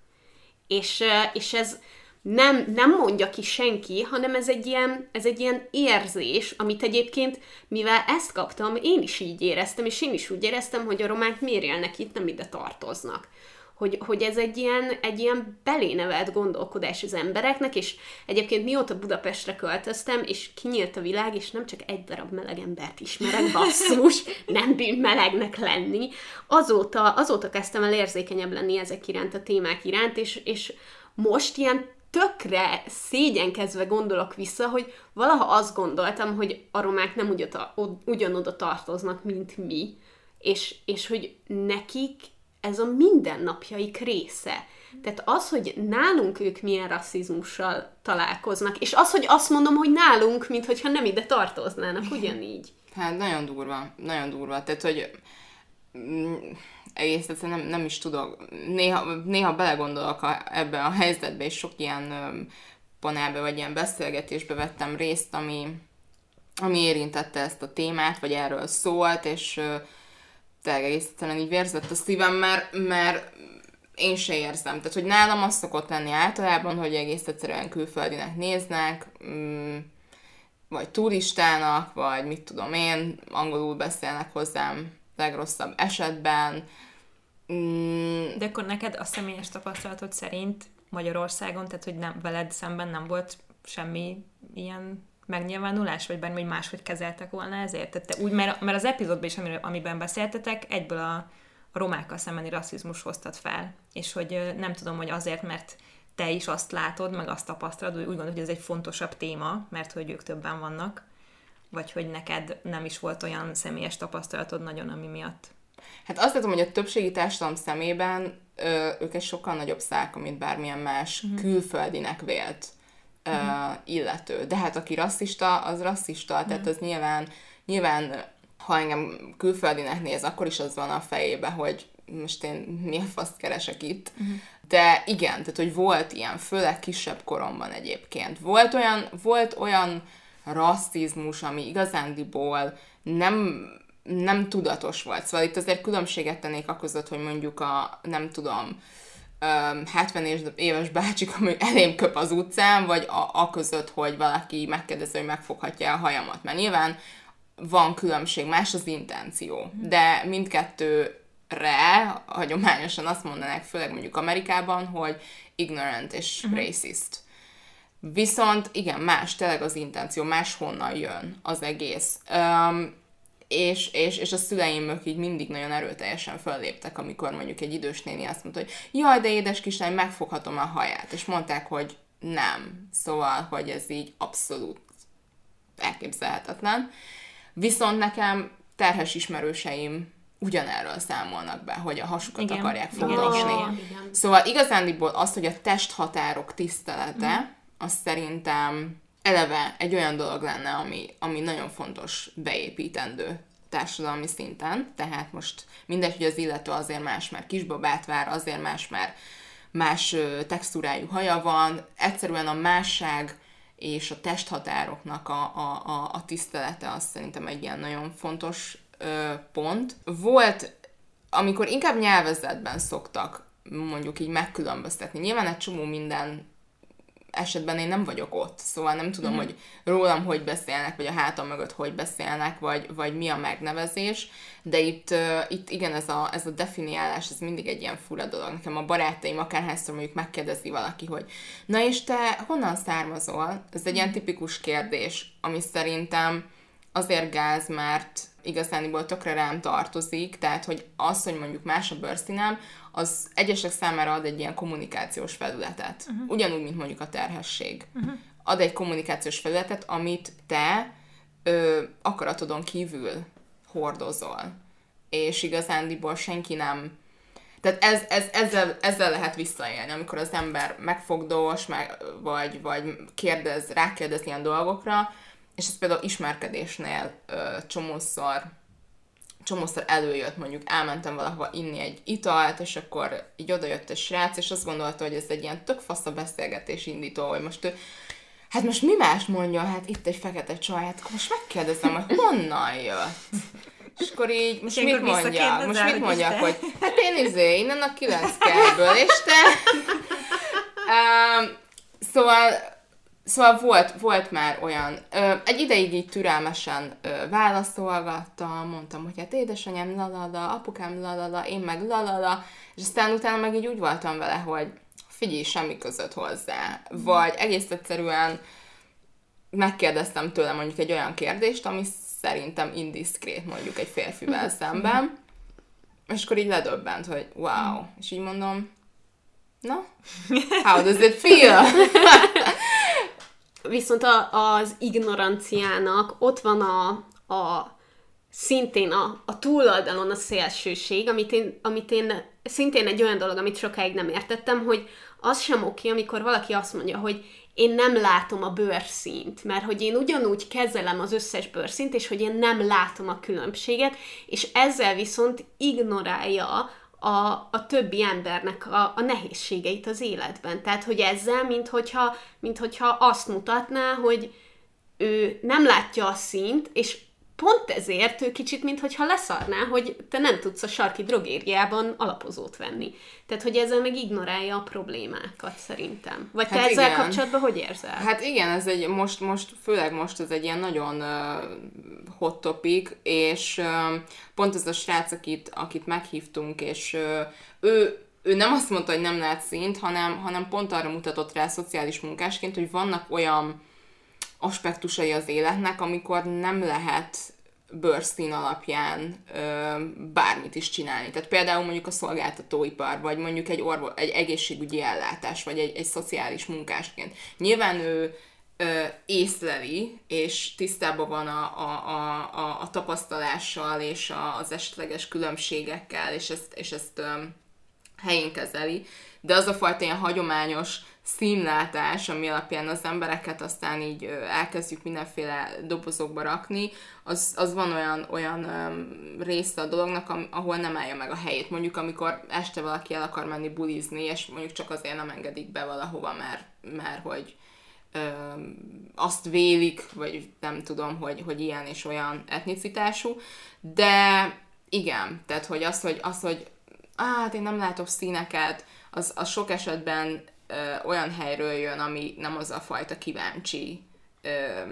És, és ez nem, nem mondja ki senki, hanem ez egy, ilyen, ez egy ilyen érzés, amit egyébként, mivel ezt kaptam, én is így éreztem, és én is úgy éreztem, hogy a romák miért élnek itt, nem ide tartoznak hogy, hogy ez egy ilyen, egy ilyen belénevelt gondolkodás az embereknek, és egyébként mióta Budapestre költöztem, és kinyílt a világ, és nem csak egy darab meleg embert ismerek, basszus, nem bűn melegnek lenni, azóta, azóta kezdtem el érzékenyebb lenni ezek iránt, a témák iránt, és, és most ilyen tökre szégyenkezve gondolok vissza, hogy valaha azt gondoltam, hogy a romák nem ugyanoda tartoznak, mint mi, és, és hogy nekik ez a mindennapjaik része. Tehát az, hogy nálunk ők milyen rasszizmussal találkoznak, és az, hogy azt mondom, hogy nálunk, mintha nem ide tartoznának, ugyanígy. Hát nagyon durva, nagyon durva. Tehát, hogy mm, egész egyszerűen nem, nem is tudok. Néha, néha belegondolok a, ebbe a helyzetbe, és sok ilyen panelbe, vagy ilyen beszélgetésbe vettem részt, ami, ami érintette ezt a témát, vagy erről szólt, és tényleg egész egyszerűen így vérzett a szívem, mert, mert én se érzem. Tehát, hogy nálam az szokott lenni általában, hogy egész egyszerűen külföldinek néznek, mm, vagy turistának, vagy mit tudom én, angolul beszélnek hozzám legrosszabb esetben. Mm, De akkor neked a személyes tapasztalatod szerint Magyarországon, tehát hogy nem, veled szemben nem volt semmi ilyen megnyilvánulás, vagy bármi, hogy máshogy kezeltek volna ezért? Tehát te úgy, mert, mert az epizódban is, amiben beszéltetek, egyből a, a romákkal szembeni rasszizmus hoztad fel, és hogy nem tudom, hogy azért, mert te is azt látod, meg azt tapasztalod, úgy gondolod, hogy ez egy fontosabb téma, mert hogy ők többen vannak, vagy hogy neked nem is volt olyan személyes tapasztalatod nagyon, ami miatt. Hát azt látom, hogy a többségi társadalom szemében ö, ők egy sokkal nagyobb szálka, mint bármilyen más uh-huh. külföldinek vélt uh-huh. illető. De hát aki rasszista, az rasszista, uh-huh. tehát az nyilván, nyilván, ha engem külföldinek néz, akkor is az van a fejébe, hogy most én mi a faszt keresek itt. Uh-huh. De igen, tehát hogy volt ilyen, főleg kisebb koromban egyébként. Volt olyan, volt olyan rasszizmus, ami igazándiból nem nem tudatos volt. Szóval itt azért különbséget tennék a között, hogy mondjuk a, nem tudom, 70 éves bácsik, ami elém köp az utcán, vagy a, a között, hogy valaki megkérdezi, hogy megfoghatja a hajamat. Mert nyilván van különbség, más az intenció. De mindkettőre hagyományosan azt mondanák, főleg mondjuk Amerikában, hogy ignorant és uh-huh. racist. Viszont igen, más, tényleg az intenció, más honnan jön az egész. Um, és, és, és a szüleim így mindig nagyon erőteljesen fölléptek, amikor mondjuk egy idős néni azt mondta, hogy jaj, de édes kislány, megfoghatom a haját. És mondták, hogy nem. Szóval, hogy ez így abszolút elképzelhetetlen. Viszont nekem terhes ismerőseim ugyanerről számolnak be, hogy a hasukat Igen. akarják fogdosni. igen, igen. Szóval igazándiból az, hogy a testhatárok tisztelete, Mhm. az szerintem eleve egy olyan dolog lenne, ami, ami nagyon fontos beépítendő társadalmi szinten, tehát most mindegy, hogy az illető azért más, mert kisbabát vár, azért más, mert más textúrájú haja van, egyszerűen a másság és a testhatároknak a, a, a, a tisztelete az szerintem egy ilyen nagyon fontos ö, pont. Volt, amikor inkább nyelvezetben szoktak mondjuk így megkülönböztetni. Nyilván egy csomó minden esetben én nem vagyok ott, szóval nem tudom, hogy rólam hogy beszélnek, vagy a hátam mögött hogy beszélnek, vagy, vagy mi a megnevezés, de itt, uh, itt igen, ez a, ez a definiálás, ez mindig egy ilyen fura dolog. Nekem a barátaim akárhányszor mondjuk megkérdezi valaki, hogy na és te honnan származol? Ez egy ilyen tipikus kérdés, ami szerintem azért gáz, mert igazániból tökre rám tartozik, tehát hogy az, hogy mondjuk más a bőrszínem, az egyesek számára ad egy ilyen kommunikációs felületet. Uh-huh. Ugyanúgy, mint mondjuk a terhesség. Uh-huh. Ad egy kommunikációs felületet, amit te ö, akaratodon kívül hordozol. És igazándiból senki nem tehát ez, ez, ezzel, ezzel lehet visszaélni, amikor az ember megfogdós, meg, vagy, vagy kérdez, rákérdez ilyen dolgokra, és ez például ismerkedésnél ö, csomószor, csomószor előjött, mondjuk elmentem valahova inni egy italt, és akkor így odajött egy srác, és azt gondolta, hogy ez egy ilyen tök fasz a beszélgetés indító, hogy most ő, hát most mi más mondja, hát itt egy fekete csaj, hát akkor most megkérdezem, hogy honnan jött. És akkor így, most És mit visszakérdezel, Most mit te? hogy hát én izé, innen a 9 kertből, és te... Um, szóval, szóval volt, volt már olyan, ö, egy ideig így türelmesen ö, válaszolgattam, mondtam, hogy hát édesanyám lalala, apukám lalala, én meg lalala, és aztán utána meg így úgy voltam vele, hogy figyelj, semmi között hozzá. Vagy egész egyszerűen megkérdeztem tőle mondjuk egy olyan kérdést, ami szerintem indiszkrét mondjuk egy férfivel szemben, és akkor így ledöbbent, hogy wow, és így mondom, na, how does it feel? Viszont a, az ignoranciának ott van a, a szintén a, a túloldalon a szélsőség, amit én, amit én szintén egy olyan dolog, amit sokáig nem értettem, hogy az sem oké, amikor valaki azt mondja, hogy én nem látom a bőrszínt, mert hogy én ugyanúgy kezelem az összes bőrszínt, és hogy én nem látom a különbséget, és ezzel viszont ignorálja a, a többi embernek a, a nehézségeit az életben. Tehát, hogy ezzel, mint hogyha, mint hogyha azt mutatná, hogy ő nem látja a színt, és pont ezért ő kicsit, mintha leszarná, hogy te nem tudsz a sarki drogériában alapozót venni. Tehát, hogy ezzel meg ignorálja a problémákat szerintem. Vagy te Hát ezzel igen. kapcsolatban hogy érzel? Hát igen, ez egy, most, most, főleg most ez egy ilyen nagyon uh, hot topic, és uh, pont ez a srác, akit, akit meghívtunk, és uh, ő, ő nem azt mondta, hogy nem lát szint, hanem, hanem pont arra mutatott rá szociális munkásként, hogy vannak olyan aspektusai az életnek, amikor nem lehet bőrszín alapján ö, bármit is csinálni. Tehát például mondjuk a szolgáltatóipar, vagy mondjuk egy, orvo, egy egészségügyi ellátás, vagy egy, egy szociális munkásként. Nyilván ő ö, észleli, és tisztában van a, a, a, a, a tapasztalással, és a, az esetleges különbségekkel, és ezt, és ezt ö, helyén kezeli, de az a fajta ilyen hagyományos színlátás, ami alapján az embereket aztán így elkezdjük mindenféle dobozokba rakni, az, az van olyan, olyan része a dolognak, ahol nem állja meg a helyét. Mondjuk, amikor este valaki el akar menni bulizni, és mondjuk csak azért nem engedik be valahova, mert, mert hogy azt vélik, vagy nem tudom, hogy, hogy ilyen és olyan etnicitású, de igen, tehát hogy az, hogy, az, hogy hát én nem látok színeket, az, az sok esetben ö, olyan helyről jön, ami nem az a fajta kíváncsi ö,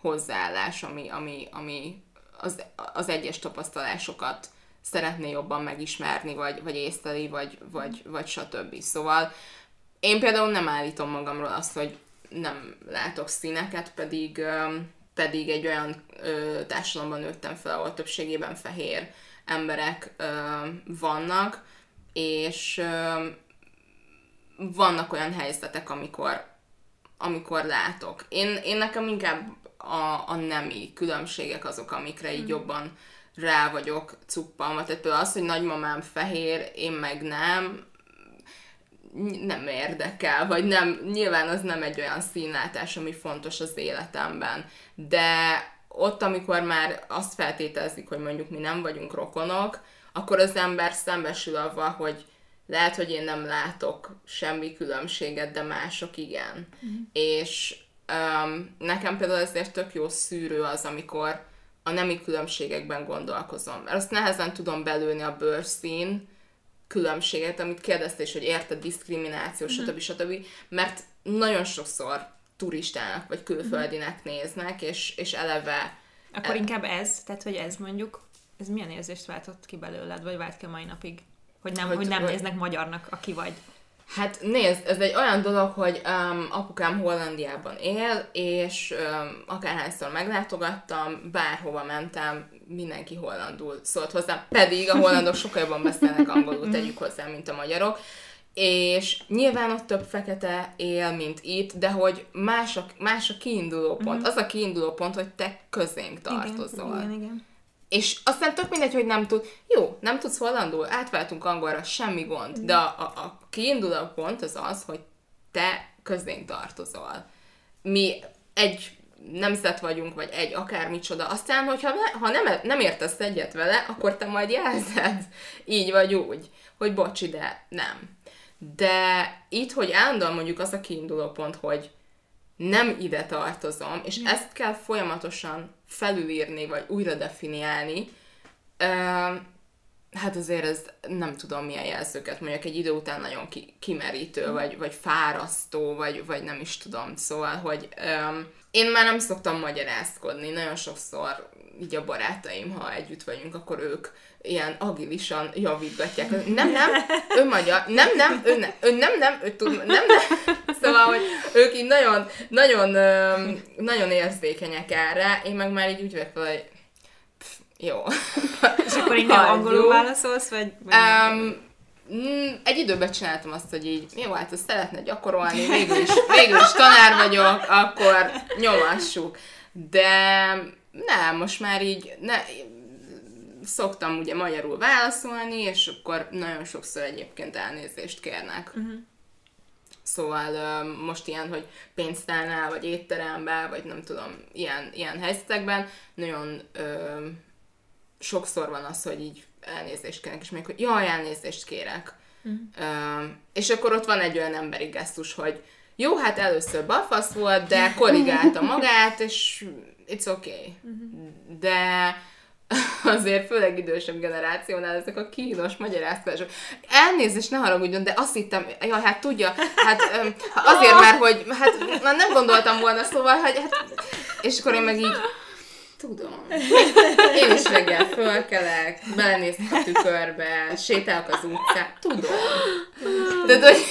hozzáállás, ami, ami, ami az, az egyes tapasztalásokat szeretné jobban megismerni, vagy, vagy észleli, vagy, vagy, vagy stb. Szóval én például nem állítom magamról azt, hogy nem látok színeket, pedig, pedig egy olyan ö, társadalomban nőttem fel, ahol többségében fehér emberek ö, vannak, és ö, vannak olyan helyzetek, amikor, amikor látok. Én, én nekem inkább a, a nemi különbségek azok, amikre így jobban rá vagyok cuppalva. Tehát például az, hogy nagymamám fehér, én meg nem, nem érdekel, vagy nem, nyilván az nem egy olyan színlátás, ami fontos az életemben, de ott, amikor már azt feltételezik, hogy mondjuk mi nem vagyunk rokonok, akkor az ember szembesül avval, hogy lehet, hogy én nem látok semmi különbséget, de mások igen. Mm. És um, nekem például ezért tök jó szűrő az, amikor a nemi különbségekben gondolkozom. Mert azt nehezen tudom belőni a bőrszín különbséget, amit kérdezte is, hogy érte diszkrimináció, mm. stb. stb. Mert nagyon sokszor turistának vagy külföldinek néznek, és, és eleve... Akkor inkább ez, tehát hogy ez mondjuk, ez milyen érzést váltott ki belőled, vagy vált ki a mai napig? Hogy nem, hogy, hogy nem néznek magyarnak, aki vagy. Hát nézd, ez egy olyan dolog, hogy um, apukám Hollandiában él, és um, akárhányszor meglátogattam, bárhova mentem, mindenki hollandul szólt hozzám, pedig a hollandok sokkal jobban beszélnek angolul, tegyük hozzá, mint a magyarok. És nyilván ott több fekete él, mint itt, de hogy más a, más a kiinduló pont. Uh-huh. Az a kiinduló pont, hogy te közénk tartozol. Igen, igen, igen. És aztán tök mindegy, hogy nem tud, jó, nem tudsz hollandul, átváltunk angolra, semmi gond, de a, a, a kiinduló pont az az, hogy te közénk tartozol. Mi egy nemzet vagyunk, vagy egy akármicsoda, aztán, hogyha ha nem, nem értesz egyet vele, akkor te majd jelzed, így vagy úgy, hogy bocs, de nem. De itt, hogy állandóan mondjuk az a kiinduló pont, hogy nem ide tartozom, és ezt kell folyamatosan felülírni, vagy újra definiálni, hát azért ez nem tudom milyen jelzőket, mondjuk egy idő után nagyon ki, kimerítő, mm. vagy, vagy fárasztó, vagy, vagy nem is tudom, szóval, hogy én már nem szoktam magyarázkodni, nagyon sokszor így a barátaim, ha együtt vagyunk, akkor ők ilyen agilisan javítgatják. Nem, nem, ő magyar, nem, nem, ő, ne, ő nem, nem, ő tud, nem, nem. Szóval, hogy ők így nagyon, nagyon, nagyon érzékenyek erre, én meg már így úgy vagyok hogy pff, jó. És akkor inkább angolul válaszolsz, vagy? um, egy időben csináltam azt, hogy így, jó, hát azt szeretne gyakorolni, végül is, végül is tanár vagyok, akkor nyomassuk. De nem, most már így, ne, szoktam ugye magyarul válaszolni, és akkor nagyon sokszor egyébként elnézést kérnek. Uh-huh. Szóval most ilyen, hogy pénztárnál, vagy étteremben, vagy nem tudom, ilyen, ilyen helyzetekben nagyon ö, sokszor van az, hogy így elnézést kérnek, és még, hogy jaj, elnézést kérek. Uh-huh. Ö, és akkor ott van egy olyan emberi gesztus, hogy jó, hát először bafasz volt, de korrigálta magát, és it's okay. Uh-huh. De azért főleg idősebb generációnál ezek a kínos magyarázkodások. Elnézést, ne haragudjon, de azt hittem, ja, hát tudja, hát azért már, hogy hát már nem gondoltam volna, szóval, hogy hát, és akkor én meg így, tudom. Én is reggel fölkelek, belenézek a tükörbe, sétálok az utcán, tudom. De, hogy,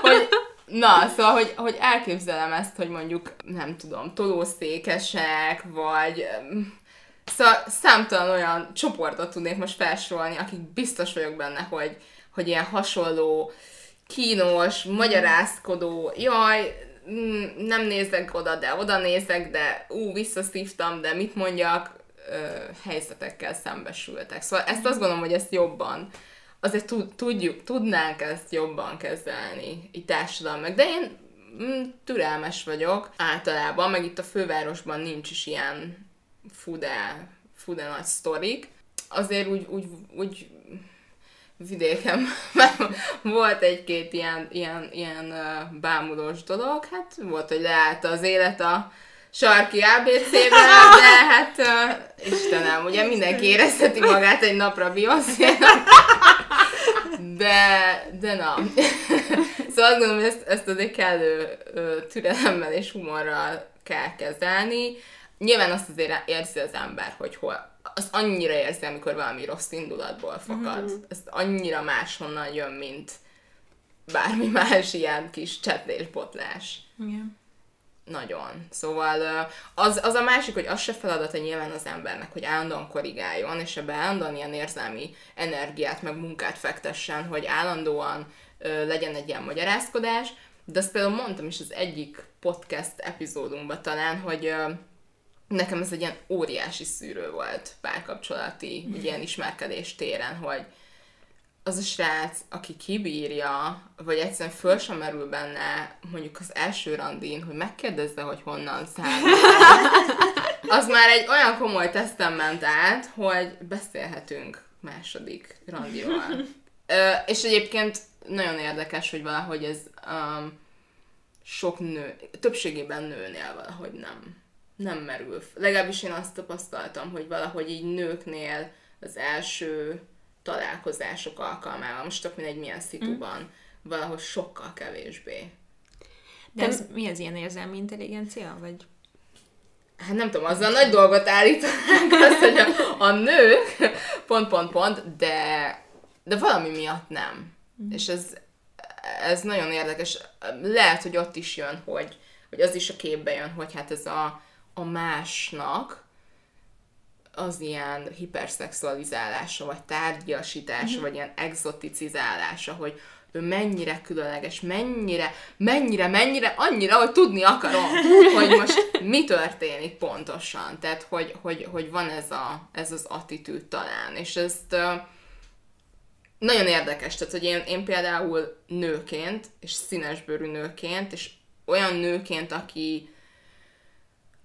hogy Na, szóval, hogy, hogy elképzelem ezt, hogy mondjuk, nem tudom, tolószékesek, vagy Szóval számtalan olyan csoportot tudnék most felsorolni, akik biztos vagyok benne, hogy, hogy ilyen hasonló, kínos, magyarázkodó, jaj, mm, nem nézek oda, de oda nézek, de ú, visszaszívtam, de mit mondjak, ö, helyzetekkel szembesültek. Szóval ezt azt gondolom, hogy ezt jobban, azért tudjuk, tudnánk ezt jobban kezelni, így társadalmak. De én mm, türelmes vagyok általában, meg itt a fővárosban nincs is ilyen fude, fude nagy sztorik. Azért úgy, úgy, úgy vidéken volt egy-két ilyen, ilyen, ilyen bámulós dolog, hát volt, hogy leállt az élet a sarki ABC-ben, de hát uh, Istenem, ugye mindenki érezheti magát egy napra beyoncé de, de na. szóval azt gondolom, hogy ezt, ezt azért kellő türelemmel és humorral kell kezelni. Nyilván azt azért érzi az ember, hogy hol, az annyira érzi, amikor valami rossz indulatból fakad. Mm-hmm. Ez annyira máshonnan jön, mint bármi más ilyen kis csetlés-botlás. Igen. Nagyon. Szóval az, az a másik, hogy az se feladata nyilván az embernek, hogy állandóan korrigáljon, és ebbe állandóan ilyen érzelmi energiát, meg munkát fektessen, hogy állandóan ö, legyen egy ilyen magyarázkodás, de azt például mondtam is az egyik podcast epizódunkban talán, hogy ö, nekem ez egy ilyen óriási szűrő volt párkapcsolati, egy ilyen ismerkedés téren, hogy az a srác, aki kibírja, vagy egyszerűen föl sem merül benne, mondjuk az első randin, hogy megkérdezze, hogy honnan származik, az már egy olyan komoly tesztem ment át, hogy beszélhetünk második randiról. Ö, és egyébként nagyon érdekes, hogy valahogy ez um, sok nő, többségében nőnél valahogy nem, nem merül. Legalábbis én azt tapasztaltam, hogy valahogy így nőknél az első találkozások alkalmával, most tök mindegy milyen szituban, mm. valahogy sokkal kevésbé. De ez, mi az ilyen érzelmi intelligencia, vagy? Hát nem tudom, azzal nagy dolgot állítanánk azt, hogy a, a nők pont, pont, pont, de, de valami miatt nem. Mm. És ez, ez nagyon érdekes. Lehet, hogy ott is jön, hogy, hogy az is a képbe jön, hogy hát ez a, a másnak az ilyen hiperszexualizálása, vagy tárgyasítása, mm-hmm. vagy ilyen exoticizálása, hogy ő mennyire különleges, mennyire, mennyire, mennyire, annyira, hogy tudni akarom, hogy most mi történik pontosan. Tehát, hogy, hogy, hogy van ez, a, ez az attitűd talán. És ezt nagyon érdekes, tehát, hogy én, én például nőként, és színesbőrű nőként, és olyan nőként, aki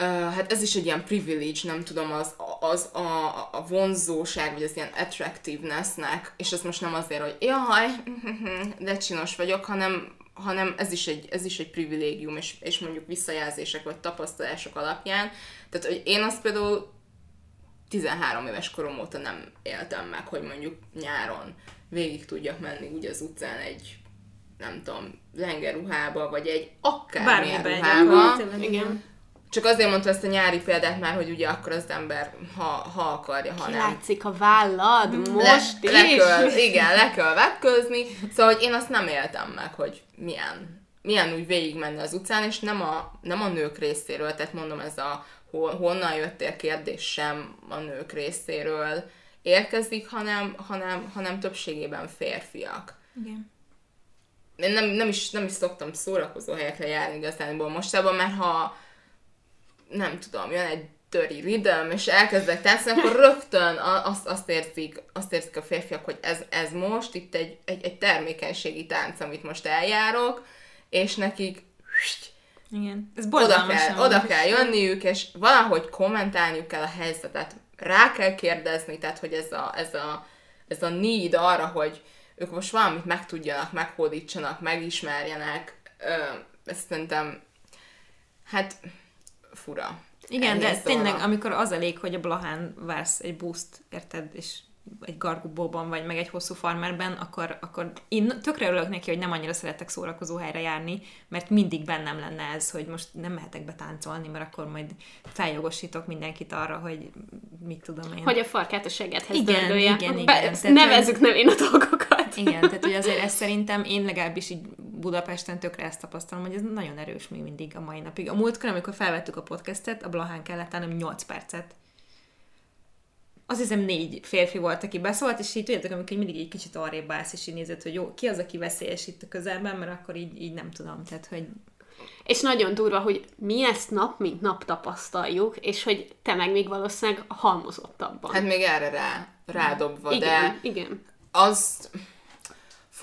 hát ez is egy ilyen privilege, nem tudom, az, az a, a vonzóság, vagy az ilyen attractivenessnek, és ez most nem azért, hogy jaj, de csinos vagyok, hanem, hanem ez is egy, ez is egy privilégium, és, és mondjuk visszajelzések vagy tapasztalások alapján. Tehát, hogy én azt például 13 éves korom óta nem éltem meg, hogy mondjuk nyáron végig tudjak menni úgy az utcán egy nem tudom, lengerruhába, vagy egy akármilyen ruhába. Igen csak azért mondta ezt a nyári példát már, hogy ugye akkor az ember, ha, ha akarja, ha nem. Látszik a vállad most le, is. Le kell, igen, le kell vetközni. Szóval, hogy én azt nem éltem meg, hogy milyen, milyen úgy végigmenni az utcán, és nem a, nem a nők részéről, tehát mondom, ez a honnan jöttél kérdés sem a nők részéről érkezik, hanem, hanem, hanem többségében férfiak. Igen. Én nem, nem, is, nem is szoktam szórakozó helyekre járni igazából mostában, mert ha nem tudom, jön egy dirty rhythm, és elkezdek táncolni, akkor rögtön azt, azt, érzik, azt érzik a férfiak, hogy ez, ez most itt egy, egy, egy termékenységi tánc, amit most eljárok, és nekik igen. Ez oda kell, oda kell jönniük, és valahogy kommentálniuk kell a helyzetet, rá kell kérdezni, tehát hogy ez a, ez a, ez a need arra, hogy ők most valamit megtudjanak, meghódítsanak, megismerjenek, ezt szerintem, hát fura. Igen, de tényleg, amikor az elég, hogy a Blahán vársz egy buszt, érted, és egy gargubóban, vagy meg egy hosszú farmerben, akkor, akkor én tökre örülök neki, hogy nem annyira szeretek szórakozó helyre járni, mert mindig bennem lenne ez, hogy most nem mehetek betáncolni, mert akkor majd feljogosítok mindenkit arra, hogy mit tudom én. Hogy a farkát a segedhez igen, dördölje. Igen, igen. Be, igen. Nevezzük nevén a dolgokat. Igen, tehát hogy azért ezt szerintem én legalábbis így Budapesten tökre ezt tapasztalom, hogy ez nagyon erős még mindig a mai napig. A múltkor, amikor felvettük a podcastet, a Blahán kellett hanem 8 percet azt hiszem négy férfi volt, aki beszólt, és így tudjátok, amikor mindig egy kicsit arrébb állsz, és így nézed, hogy jó, ki az, aki veszélyes itt a közelben, mert akkor így, így nem tudom, tehát, hogy és nagyon durva, hogy mi ezt nap mint nap tapasztaljuk, és hogy te meg még valószínűleg halmozottabban. Hát még erre rá, rádobva, igen, de igen. az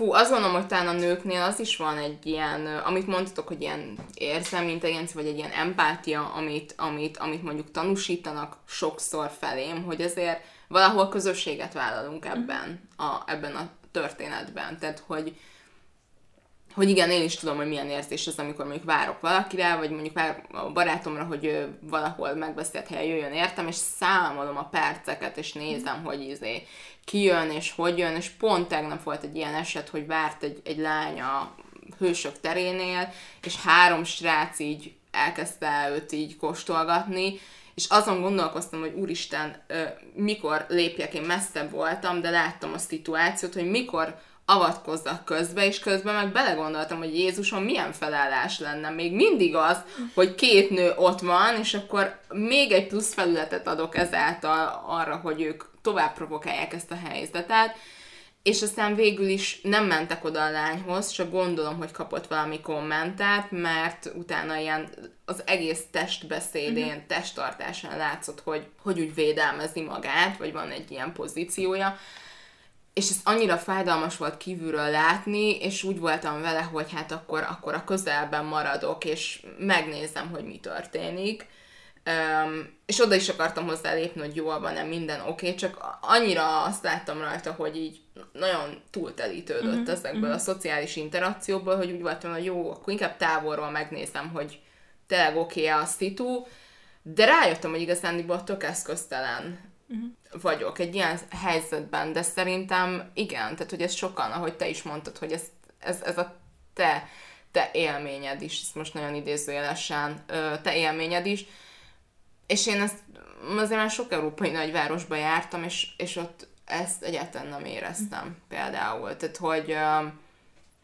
Fú, azt gondolom, hogy talán a nőknél az is van egy ilyen, amit mondtatok, hogy ilyen érzelmi intelligencia, vagy egy ilyen empátia, amit, amit, amit mondjuk tanúsítanak sokszor felém, hogy ezért valahol közösséget vállalunk ebben a, ebben a történetben. Tehát, hogy, hogy igen, én is tudom, hogy milyen érzés az, amikor mondjuk várok valakire, vagy mondjuk várok a barátomra, hogy ő valahol megbeszélt helyen jöjjön értem, és számolom a perceket, és nézem, hogy izé ki jön, és hogy jön, és pont tegnap volt egy ilyen eset, hogy várt egy, egy lány a hősök terénél, és három srác így elkezdte őt így kóstolgatni, és azon gondolkoztam, hogy úristen, mikor lépjek, én messzebb voltam, de láttam a szituációt, hogy mikor avatkozzak közbe, és közben meg belegondoltam, hogy Jézuson milyen felállás lenne. Még mindig az, hogy két nő ott van, és akkor még egy plusz felületet adok ezáltal arra, hogy ők tovább provokálják ezt a helyzetet, és aztán végül is nem mentek oda a lányhoz, csak gondolom, hogy kapott valami kommentát, mert utána ilyen az egész testbeszédén, uh-huh. testtartásán látszott, hogy, hogy úgy védelmezi magát, vagy van egy ilyen pozíciója, és ez annyira fájdalmas volt kívülről látni, és úgy voltam vele, hogy hát akkor, akkor a közelben maradok, és megnézem, hogy mi történik. Um, és oda is akartam hozzá lépni, hogy jól van, nem minden oké, okay, csak annyira azt láttam rajta, hogy így nagyon túltelítődött uh-huh, ezekből uh-huh. a szociális interakcióból, hogy úgy voltam, hogy jó, akkor inkább távolról megnézem, hogy tényleg oké okay a szitu, de rájöttem, hogy igazán tök eszköztelen uh-huh. vagyok egy ilyen helyzetben, de szerintem igen, tehát hogy ez sokan, ahogy te is mondtad, hogy ez, ez, ez a te, te élményed is, ezt most nagyon idézőjelesen, te élményed is, és én ezt azért már sok európai nagyvárosba jártam, és, és ott ezt egyáltalán nem éreztem például. Tehát, hogy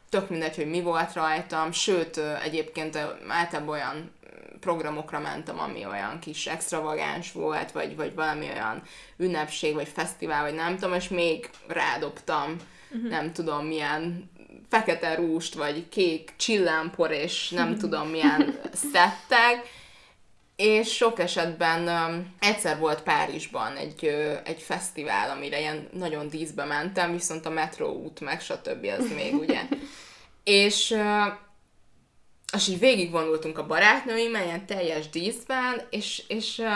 tök mindegy, hogy mi volt rajtam, sőt, egyébként általában olyan programokra mentem, ami olyan kis extravagáns volt, vagy, vagy valami olyan ünnepség, vagy fesztivál, vagy nem tudom, és még rádobtam, uh-huh. nem tudom milyen fekete rúst, vagy kék csillámpor, és nem tudom milyen szettek, és sok esetben um, egyszer volt Párizsban egy, uh, egy fesztivál, amire ilyen nagyon díszbe mentem, viszont a metró út meg stb. az még ugye. és uh, és így végigvonultunk a barátnőimmel, ilyen teljes díszben, és, és uh,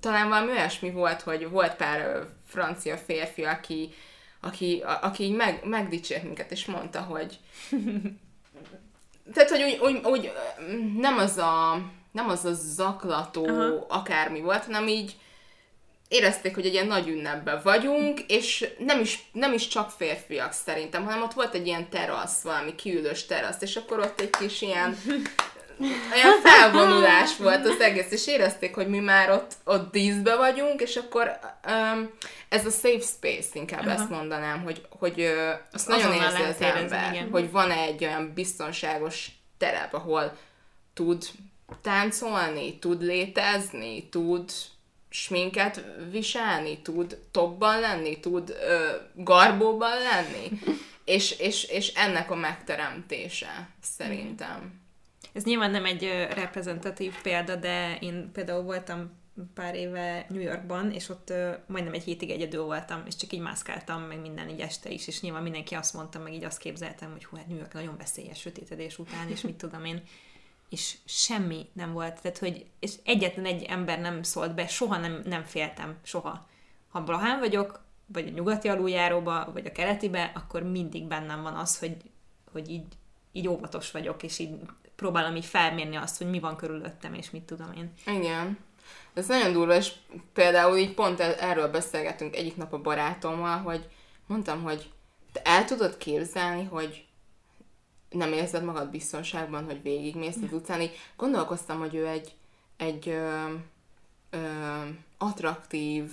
talán valami olyasmi volt, hogy volt pár uh, francia férfi, aki, aki, a, aki így meg, megdicsért minket, és mondta, hogy tehát, hogy úgy, úgy, úgy nem az a nem az a zaklató Aha. akármi volt, hanem így érezték, hogy egy ilyen nagy ünnepben vagyunk, és nem is, nem is csak férfiak szerintem, hanem ott volt egy ilyen terasz, valami kiülős terasz, és akkor ott egy kis ilyen olyan felvonulás volt az egész, és érezték, hogy mi már ott, ott díszbe vagyunk, és akkor um, ez a safe space, inkább Aha. ezt mondanám, hogy, hogy uh, azt nagyon érzi az ember, érezni, hogy van egy olyan biztonságos terep, ahol tud táncolni, tud létezni, tud sminket viselni, tud tobban lenni, tud ö, garbóban lenni, és, és, és ennek a megteremtése szerintem. Ez nyilván nem egy reprezentatív példa, de én például voltam pár éve New Yorkban, és ott ö, majdnem egy hétig egyedül voltam, és csak így mászkáltam, meg minden így este is, és nyilván mindenki azt mondta, meg így azt képzeltem, hogy hú, hát New York nagyon veszélyes sötétedés után, és mit tudom én és semmi nem volt. Tehát, hogy és egyetlen egy ember nem szólt be, soha nem, nem féltem, soha. Ha Blahán vagyok, vagy a nyugati aluljáróba, vagy a keletibe, akkor mindig bennem van az, hogy, hogy így, így óvatos vagyok, és így próbálom így felmérni azt, hogy mi van körülöttem, és mit tudom én. Igen. Ez nagyon durva, és például így pont erről beszélgetünk egyik nap a barátommal, hogy mondtam, hogy te el tudod képzelni, hogy nem érzed magad biztonságban, hogy végigmész az utcán. Így gondolkoztam, hogy ő egy, egy ö, ö, attraktív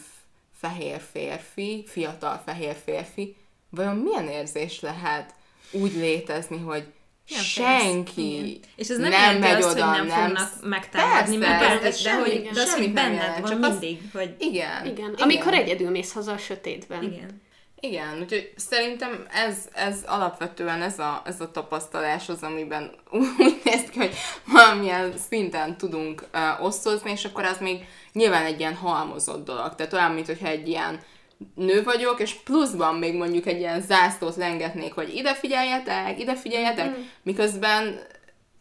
fehér férfi, fiatal fehér férfi, vajon milyen érzés lehet úgy létezni, hogy nem senki És ez nem, nem megy azt, oda, hogy nem, nem fognak megtámadni, mert persze, de, hogy, de az, hogy benned van mindig. Az, hogy... Igen. Igen. Amikor igen. egyedül mész haza a sötétben. Igen. Igen, úgyhogy szerintem ez, ez alapvetően ez a, ez a tapasztalás az, amiben úgy néz ki, hogy valamilyen szinten tudunk uh, osztozni, és akkor az még nyilván egy ilyen halmozott dolog. Tehát olyan, mint hogyha egy ilyen nő vagyok, és pluszban még mondjuk egy ilyen zászlót lengetnék, hogy ide figyeljetek, ide figyeljetek, mm. miközben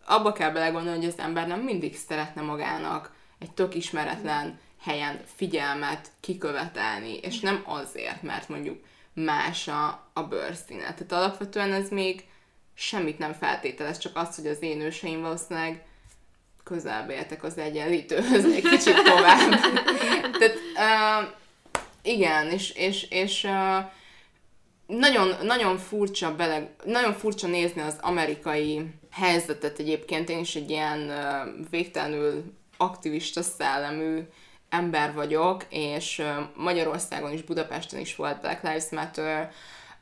abba kell belegondolni, hogy az ember nem mindig szeretne magának egy tök ismeretlen helyen figyelmet kikövetelni, és nem azért, mert mondjuk más a, a bőrszíne. Tehát alapvetően ez még semmit nem feltételez, csak az, hogy az én őseim valószínűleg közelbe éltek az egyenlítőhöz egy kicsit tovább. Tehát uh, igen, és, és, és uh, nagyon, nagyon furcsa bele, nagyon furcsa nézni az amerikai helyzetet egyébként. Én is egy ilyen uh, végtelenül aktivista szellemű ember vagyok, és Magyarországon is, Budapesten is volt Black Lives Matter,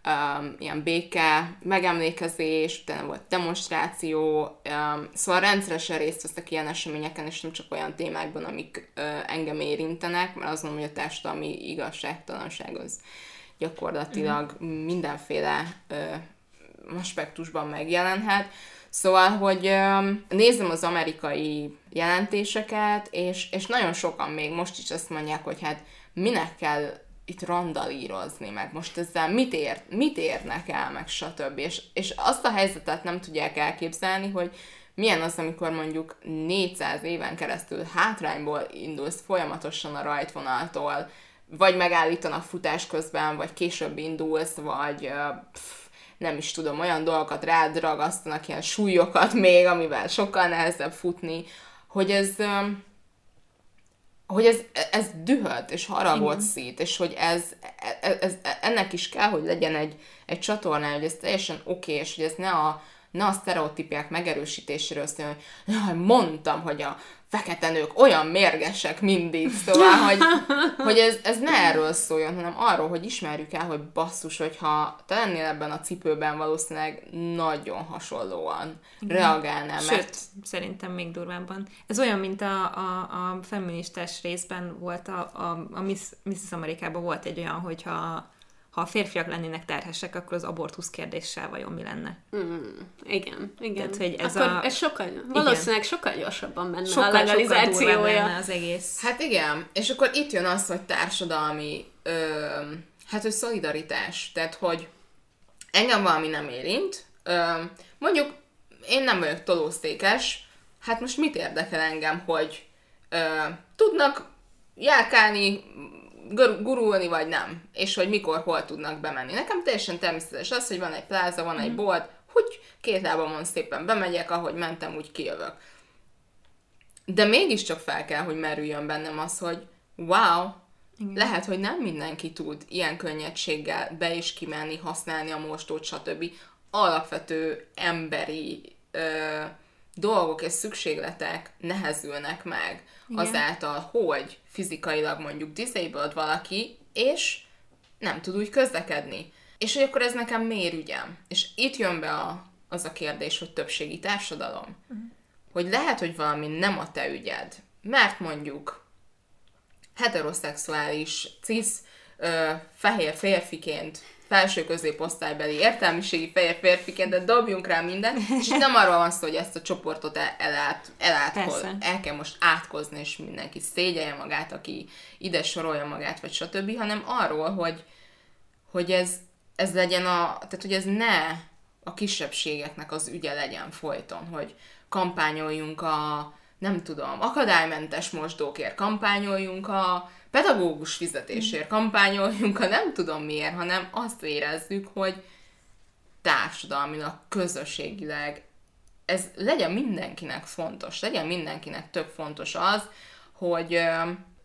um, ilyen béke, megemlékezés, utána volt demonstráció, um, szóval rendszeresen részt veszek ilyen eseményeken, és nem csak olyan témákban, amik uh, engem érintenek, mert azt mondom, hogy a társadalmi igazságtalanság az gyakorlatilag mindenféle ö, aspektusban megjelenhet. Szóval, hogy nézem az amerikai jelentéseket, és, és nagyon sokan még most is azt mondják, hogy hát minek kell itt randalírozni, meg most ezzel mit, ér, mit érnek el, meg stb. És, és azt a helyzetet nem tudják elképzelni, hogy milyen az, amikor mondjuk 400 éven keresztül hátrányból indulsz folyamatosan a rajtvonaltól, vagy megállítanak futás közben, vagy később indulsz, vagy pff, nem is tudom, olyan dolgokat rád ragasztanak, ilyen súlyokat még, amivel sokkal nehezebb futni, hogy ez, hogy ez, ez dühöt és haragot szít, és hogy ez, ez, ez, ennek is kell, hogy legyen egy, egy csatorna, hogy ez teljesen oké, okay, és hogy ez ne a, ne a sztereotípiák megerősítéséről szól, hogy jaj, mondtam, hogy a fekete nők olyan mérgesek mindig, szóval, hogy, hogy ez, ez ne erről szóljon, hanem arról, hogy ismerjük el, hogy basszus, hogyha te lennél ebben a cipőben, valószínűleg nagyon hasonlóan Igen. reagálnál. Sőt, mert... szerintem még durvábban. Ez olyan, mint a, a, a feministás részben volt, a, a, a Miss, Mrs. Amerikában volt egy olyan, hogyha ha a férfiak lennének terhesek, akkor az abortusz kérdéssel vajon mi lenne? Mm, igen, igen. Tehát, hogy ez akkor a... ez sokkal, valószínűleg igen. sokkal gyorsabban menne sokkal, a legalizációja. Sokkal lenne az egész. Hát igen, és akkor itt jön az, hogy társadalmi, ö, hát hogy szolidaritás, tehát hogy engem valami nem érint, ö, mondjuk én nem vagyok tolószékes, hát most mit érdekel engem, hogy ö, tudnak járkálni gurulni, vagy nem, és hogy mikor, hol tudnak bemenni. Nekem teljesen természetes az, hogy van egy pláza, van egy mhm. bolt, hogy két lábamon szépen bemegyek, ahogy mentem, úgy kijövök. De mégiscsak fel kell, hogy merüljön bennem az, hogy wow, igen. lehet, hogy nem mindenki tud ilyen könnyedséggel be és kimenni, használni a mostót, stb. Alapvető emberi ö, dolgok és szükségletek nehezülnek meg Igen. azáltal, hogy fizikailag mondjuk disabled valaki, és nem tud úgy közlekedni. És hogy akkor ez nekem miért ügyem? És itt jön be a, az a kérdés, hogy többségi társadalom. Uh-huh. Hogy lehet, hogy valami nem a te ügyed, mert mondjuk heteroszexuális, cis, ö, fehér férfiként felső középosztálybeli értelmiségi fehér férfiként, de dobjunk rá mindent, és itt nem arról van szó, hogy ezt a csoportot el, elát, elátkoz, el kell most átkozni, és mindenki szégyelje magát, aki ide sorolja magát, vagy stb., hanem arról, hogy, hogy ez, ez legyen a, tehát hogy ez ne a kisebbségeknek az ügye legyen folyton, hogy kampányoljunk a, nem tudom, akadálymentes mosdókért, kampányoljunk a pedagógus fizetésért kampányoljunk, ha nem tudom miért, hanem azt érezzük, hogy társadalmilag, közösségileg ez legyen mindenkinek fontos, legyen mindenkinek tök fontos az, hogy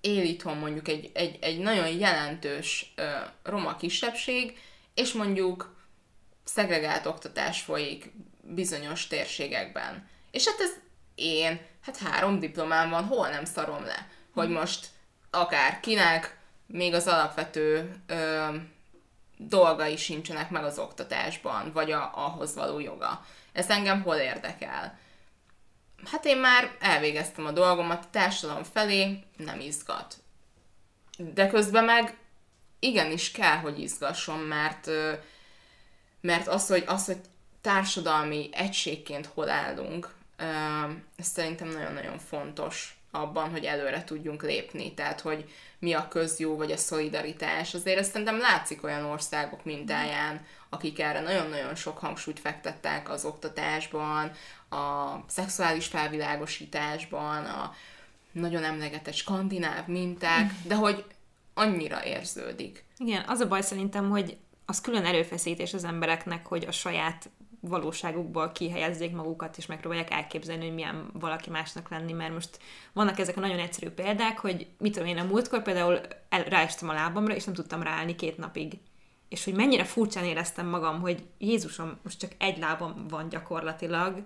él itthon mondjuk egy, egy, egy nagyon jelentős roma kisebbség, és mondjuk szegregált oktatás folyik bizonyos térségekben. És hát ez én, hát három diplomám van, hol nem szarom le, hogy most akár kinek, még az alapvető ö, dolgai sincsenek meg az oktatásban, vagy a, ahhoz való joga. Ez engem hol érdekel? Hát én már elvégeztem a dolgomat, a társadalom felé nem izgat. De közben meg igenis kell, hogy izgasson, mert, mert az, hogy, az, hogy társadalmi egységként hol állunk, ez szerintem nagyon-nagyon fontos abban, hogy előre tudjunk lépni, tehát hogy mi a közjó, vagy a szolidaritás. Azért ezt szerintem látszik olyan országok mintáján, akik erre nagyon-nagyon sok hangsúlyt fektettek az oktatásban, a szexuális felvilágosításban, a nagyon emlegetett skandináv minták, de hogy annyira érződik. Igen, az a baj szerintem, hogy az külön erőfeszítés az embereknek, hogy a saját valóságukból kihelyezzék magukat, és megpróbálják elképzelni, hogy milyen valaki másnak lenni, mert most vannak ezek a nagyon egyszerű példák, hogy mit tudom én a múltkor például el, ráestem a lábamra, és nem tudtam ráállni két napig. És hogy mennyire furcsán éreztem magam, hogy Jézusom, most csak egy lábam van gyakorlatilag,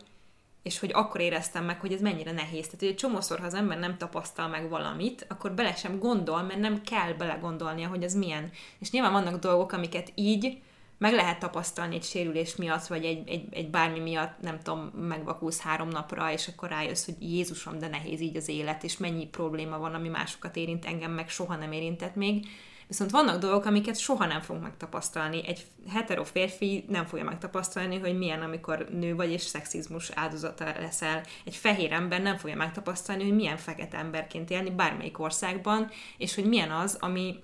és hogy akkor éreztem meg, hogy ez mennyire nehéz. Tehát, hogy egy csomószor, ha az ember nem tapasztal meg valamit, akkor bele sem gondol, mert nem kell belegondolnia, hogy ez milyen. És nyilván vannak dolgok, amiket így meg lehet tapasztalni egy sérülés miatt, vagy egy, egy, egy bármi miatt, nem tudom, megvakulsz három napra, és akkor rájössz, hogy Jézusom, de nehéz így az élet, és mennyi probléma van, ami másokat érint, engem meg soha nem érintett még. Viszont vannak dolgok, amiket soha nem fogunk megtapasztalni. Egy hetero férfi nem fogja megtapasztalni, hogy milyen, amikor nő vagy és szexizmus áldozata leszel. Egy fehér ember nem fogja megtapasztalni, hogy milyen fekete emberként élni bármelyik országban, és hogy milyen az, ami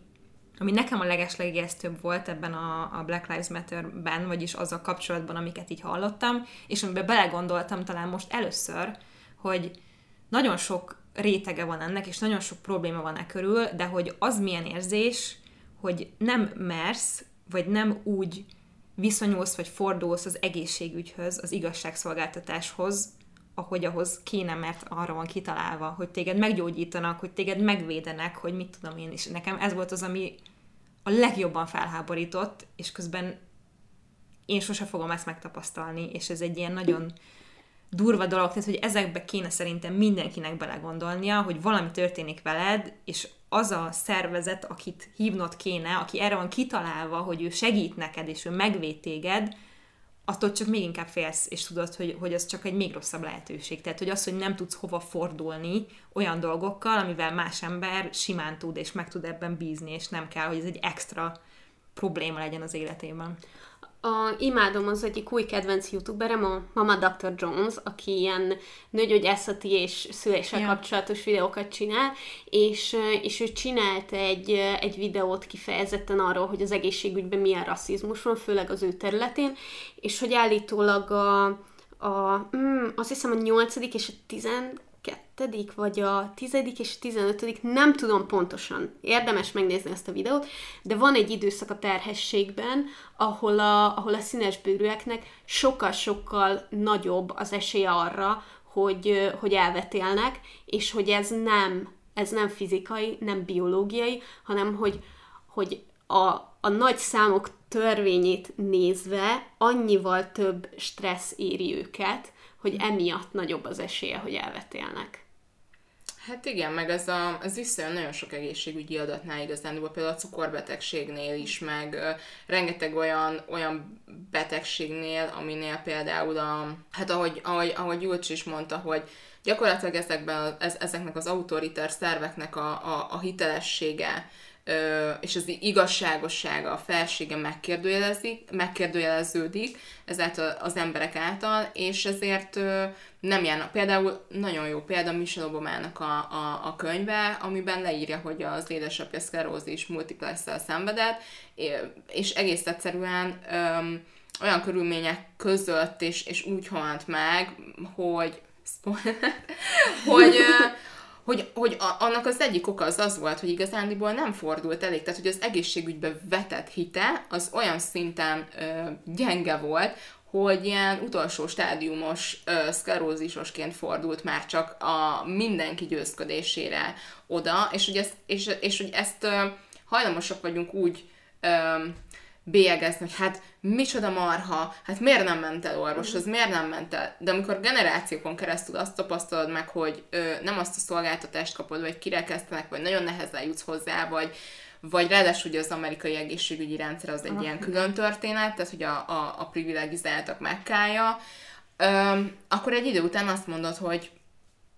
ami nekem a legeslegijesztőbb volt ebben a, a Black Lives Matter-ben, vagyis azzal kapcsolatban, amiket így hallottam, és amiben belegondoltam talán most először, hogy nagyon sok rétege van ennek, és nagyon sok probléma van e körül, de hogy az milyen érzés, hogy nem mersz, vagy nem úgy viszonyulsz, vagy fordulsz az egészségügyhöz, az igazságszolgáltatáshoz, ahogy ahhoz kéne, mert arra van kitalálva, hogy téged meggyógyítanak, hogy téged megvédenek, hogy mit tudom én, és nekem ez volt az, ami a legjobban felháborított, és közben én sose fogom ezt megtapasztalni, és ez egy ilyen nagyon durva dolog, tehát hogy ezekbe kéne szerintem mindenkinek belegondolnia, hogy valami történik veled, és az a szervezet, akit hívnod kéne, aki erre van kitalálva, hogy ő segít neked, és ő megvéd téged, attól csak még inkább félsz, és tudod, hogy, hogy az csak egy még rosszabb lehetőség. Tehát, hogy az, hogy nem tudsz hova fordulni olyan dolgokkal, amivel más ember simán tud, és meg tud ebben bízni, és nem kell, hogy ez egy extra probléma legyen az életében a, imádom az egyik új kedvenc youtuberem, a Mama Dr. Jones, aki ilyen nőgyógyászati és szüléssel yeah. kapcsolatos videókat csinál, és, és ő csinált egy, egy videót kifejezetten arról, hogy az egészségügyben milyen rasszizmus van, főleg az ő területén, és hogy állítólag a, a mm, azt hiszem a 8. és a 10 kettedik, vagy a tizedik és a tizenötödik, nem tudom pontosan, érdemes megnézni ezt a videót, de van egy időszak a terhességben, ahol a, ahol a színes bőrűeknek sokkal-sokkal nagyobb az esélye arra, hogy, hogy elvetélnek, és hogy ez nem, ez nem fizikai, nem biológiai, hanem hogy, hogy a, a nagy számok törvényét nézve annyival több stressz éri őket, hogy emiatt nagyobb az esélye, hogy elvetélnek. Hát igen, meg ez, a, ez visszajön nagyon sok egészségügyi adatnál igazán, például a cukorbetegségnél is, meg rengeteg olyan, olyan betegségnél, aminél például a, hát ahogy, ahogy, ahogy Julcs is mondta, hogy gyakorlatilag ezekben, ez, ezeknek az autoritár szerveknek a, a, a hitelessége, és az igazságossága, a felsége megkérdőjelezik, megkérdőjeleződik ezáltal az emberek által, és ezért nem járnak. Például nagyon jó példa Michelle Obama-nak a, a, a könyve, amiben leírja, hogy az édesapja szklerózis multiplexel szenvedett, és egész egyszerűen öm, olyan körülmények között, és, és úgy halt meg, hogy hogy, hogy, hogy a, annak az egyik oka az az volt, hogy igazándiból nem fordult elég, tehát hogy az egészségügybe vetett hite az olyan szinten ö, gyenge volt, hogy ilyen utolsó stádiumos ö, szklerózisosként fordult már csak a mindenki győzködésére oda, és hogy ezt, és, és hogy ezt ö, hajlamosak vagyunk úgy ö, bélyegezni, hogy hát micsoda marha, hát miért nem ment el orvoshoz, miért nem ment el. De amikor generációkon keresztül azt tapasztalod meg, hogy ö, nem azt a szolgáltatást kapod, vagy kirekesztenek, vagy nagyon nehezen jutsz hozzá, vagy, vagy ráadásul ugye az amerikai egészségügyi rendszer az egy Aha. ilyen külön történet, tehát hogy a, a, a privilegizáltak megkája, ö, akkor egy idő után azt mondod, hogy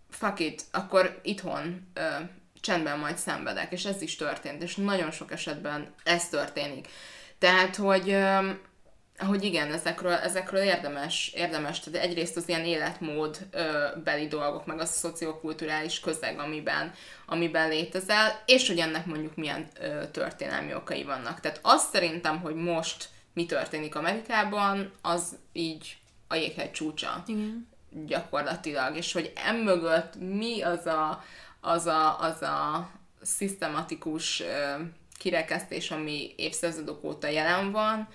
fuck it, akkor itthon ö, csendben majd szenvedek, és ez is történt, és nagyon sok esetben ez történik. Tehát, hogy, hogy igen, ezekről, ezekről érdemes, érdemes, tehát egyrészt az ilyen életmód beli dolgok, meg az a szociokulturális közeg, amiben, amiben létezel, és hogy ennek mondjuk milyen történelmi okai vannak. Tehát azt szerintem, hogy most mi történik Amerikában, az így a jéghegy csúcsa. Igen. Gyakorlatilag. És hogy emögött mi az a, az a, az a szisztematikus kirekesztés, ami évszázadok óta jelen van,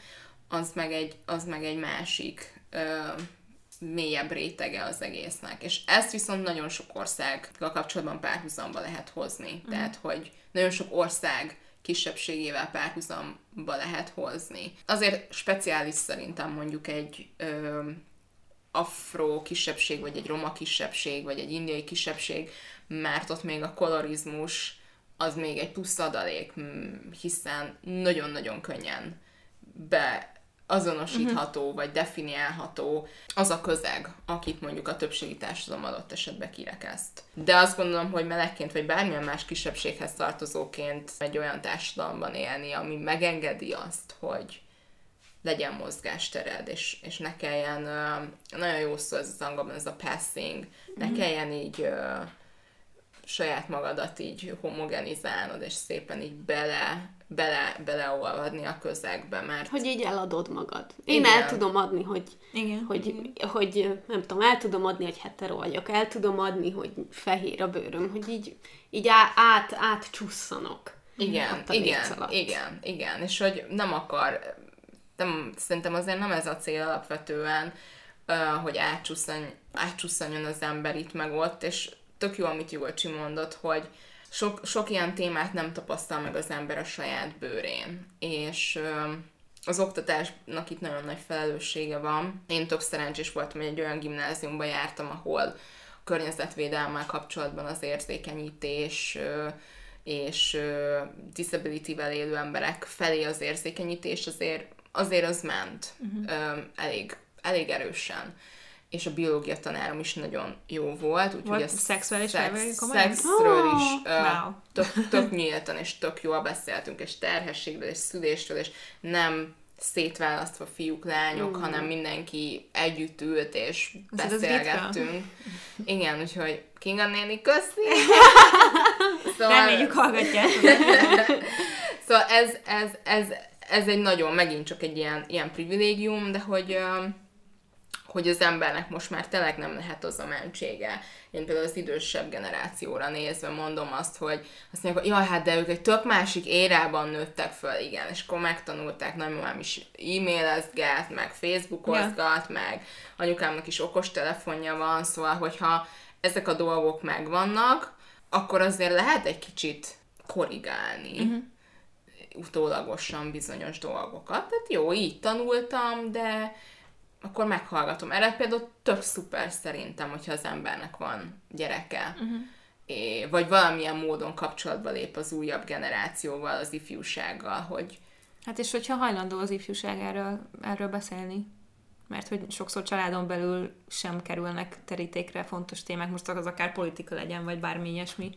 az meg egy, az meg egy másik ö, mélyebb rétege az egésznek. És ezt viszont nagyon sok országgal kapcsolatban párhuzamba lehet hozni. Mm. Tehát, hogy nagyon sok ország kisebbségével párhuzamba lehet hozni. Azért speciális szerintem mondjuk egy ö, afro kisebbség, vagy egy roma kisebbség, vagy egy indiai kisebbség, mert ott még a kolorizmus az még egy plusz adalék, hiszen nagyon-nagyon könnyen be azonosítható, uh-huh. vagy definiálható az a közeg, akit mondjuk a többségi társadalom adott esetben kirekeszt. De azt gondolom, hogy melegként, vagy bármilyen más kisebbséghez tartozóként egy olyan társadalomban élni, ami megengedi azt, hogy legyen mozgástered, és, és ne kelljen, nagyon jó szó ez az angolban, ez a passing, ne mm-hmm. kelljen így saját magadat így homogenizálnod, és szépen így bele, bele, beleolvadni a közegbe, mert... Hogy így eladod magad. Én Igen. el tudom adni, hogy, Igen. Hogy, Igen. hogy, nem tudom, el tudom adni, hogy hetero vagyok, el tudom adni, hogy fehér a bőröm, hogy így, így át, átcsusszanok. Igen, igen, igen, igen, és hogy nem akar, nem, szerintem azért nem ez a cél alapvetően, hogy átcsusszanjon az ember itt meg ott, és tök jó, amit Jugocsi mondott, hogy sok, sok ilyen témát nem tapasztal meg az ember a saját bőrén, és az oktatásnak itt nagyon nagy felelőssége van. Én tök szerencsés voltam, hogy egy olyan gimnáziumba jártam, ahol a környezetvédelmmel kapcsolatban az érzékenyítés és disability-vel élő emberek felé az érzékenyítés azért, azért az ment uh-huh. elég, elég erősen és a biológia tanárom is nagyon jó volt. Úgyhogy a szexuális szex, szexről oh, is uh, tök, tök nyíltan és tök jól beszéltünk, és terhességről, és szülésről, és nem szétválasztva fiúk, lányok, mm. hanem mindenki együtt ült, és Ez beszélgettünk. Igen, úgyhogy Kinga néni, köszi! szóval... Reméljük hallgatják. szóval ez, ez, ez, ez egy nagyon, megint csak egy ilyen, ilyen privilégium, de hogy uh, hogy az embernek most már tényleg nem lehet az a mentsége. Én például az idősebb generációra nézve mondom azt, hogy azt mondják, hogy jaj, hát de ők egy tök másik érában nőttek föl, igen, és akkor megtanulták, nagymamám is e-mailezget, meg facebookozgat, ja. meg anyukámnak is okostelefonja van, szóval, hogyha ezek a dolgok megvannak, akkor azért lehet egy kicsit korrigálni. Uh-huh utólagosan bizonyos dolgokat. Tehát jó, így tanultam, de akkor meghallgatom. Erre például tök szuper szerintem, hogyha az embernek van gyereke, uh-huh. é, vagy valamilyen módon kapcsolatba lép az újabb generációval, az ifjúsággal, hogy... Hát és hogyha hajlandó az ifjúság erről, erről beszélni, mert hogy sokszor családon belül sem kerülnek terítékre fontos témák, most az akár politika legyen, vagy bármi ilyesmi,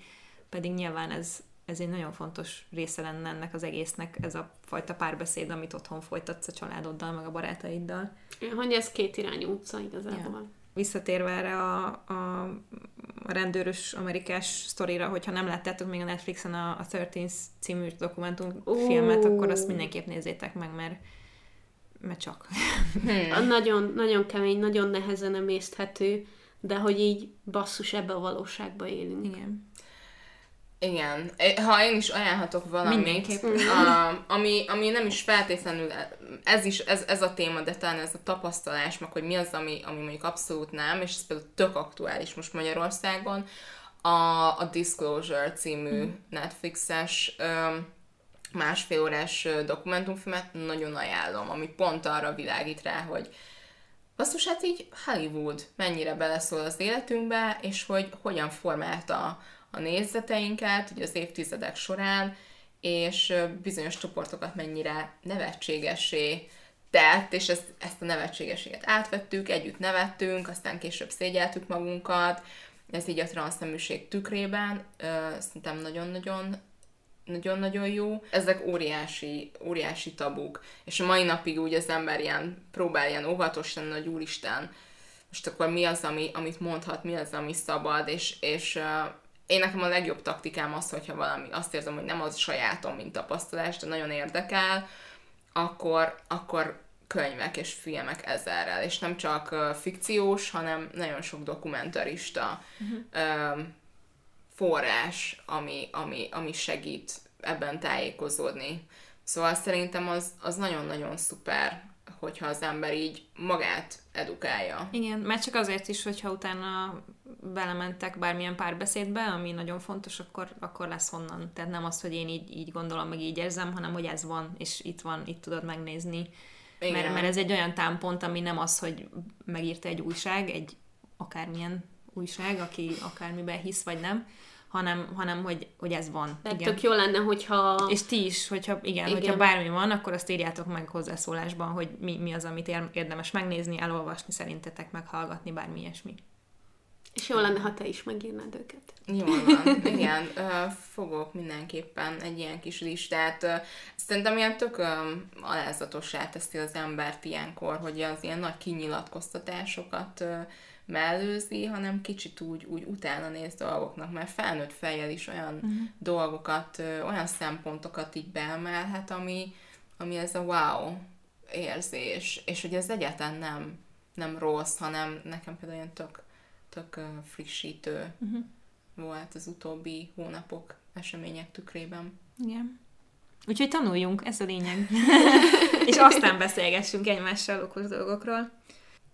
pedig nyilván ez, ez egy nagyon fontos része lenne ennek az egésznek, ez a fajta párbeszéd, amit otthon folytatsz a családoddal, meg a barátaiddal. Hogy ez két irányú utca igazából. Ja. Visszatérve erre a, a, a rendőrös amerikás sztorira, hogyha nem láttátok még a Netflixen a, a 13 című dokumentumfilmet, uh. akkor azt mindenképp nézzétek meg, mert mert csak. Hmm. Nagyon, nagyon kemény, nagyon nehezen emészthető, de hogy így basszus ebbe a valóságba élünk. Igen. Igen, ha én is ajánlhatok valamit, a, ami, ami nem is feltétlenül, ez is, ez, ez a téma, de talán ez a tapasztalás, meg hogy mi az, ami, ami mondjuk abszolút nem, és ez például tök aktuális most Magyarországon, a, a Disclosure című mm. Netflixes másfél órás dokumentumfilmet nagyon ajánlom, ami pont arra világít rá, hogy basszus, hát így Hollywood mennyire beleszól az életünkbe, és hogy hogyan formálta a nézeteinket ugye az évtizedek során, és bizonyos csoportokat mennyire nevetségesé tett, és ezt, ezt a nevetségességet átvettük, együtt nevettünk, aztán később szégyeltük magunkat, ez így a transzneműség tükrében, szerintem nagyon-nagyon nagyon-nagyon jó. Ezek óriási, óriási tabuk, és a mai napig úgy az ember ilyen próbál ilyen óvatos lenni, hogy úristen, most akkor mi az, ami, amit mondhat, mi az, ami szabad, és, és én nekem a legjobb taktikám az, hogyha valami azt érzem, hogy nem az sajátom, mint tapasztalás, de nagyon érdekel, akkor, akkor könyvek és filmek ezerrel, és nem csak uh, fikciós, hanem nagyon sok dokumentarista uh-huh. uh, forrás, ami, ami, ami segít ebben tájékozódni. Szóval szerintem az, az nagyon-nagyon szuper hogyha az ember így magát edukálja. Igen, mert csak azért is, hogyha utána belementek bármilyen párbeszédbe, ami nagyon fontos, akkor, akkor lesz honnan. Tehát nem az, hogy én így, így gondolom, meg így érzem, hanem hogy ez van, és itt van, itt tudod megnézni. Igen. Mert, mert ez egy olyan támpont, ami nem az, hogy megírta egy újság, egy akármilyen újság, aki akármiben hisz vagy nem, hanem, hanem hogy, hogy ez van. Tehát tök jó lenne, hogyha... És ti is, hogyha, igen, igen, hogyha bármi van, akkor azt írjátok meg hozzászólásban, hogy mi, mi az, amit érdemes megnézni, elolvasni, szerintetek meghallgatni, bármi ilyesmi. És jó lenne, ha te is megírnád őket. Jó van, igen, fogok mindenképpen egy ilyen kis listát. Szerintem ilyen tök alázatossá teszi az embert ilyenkor, hogy az ilyen nagy kinyilatkoztatásokat mellőzi, hanem kicsit úgy, úgy utána néz dolgoknak, mert felnőtt fejjel is olyan uh-huh. dolgokat, olyan szempontokat így beemelhet, ami, ami ez a wow érzés, és hogy ez egyáltalán nem, nem rossz, hanem nekem például ilyen tök, tök frissítő uh-huh. volt az utóbbi hónapok események tükrében. Igen. Úgyhogy tanuljunk, ez a lényeg. és aztán beszélgessünk egymással okos dolgokról.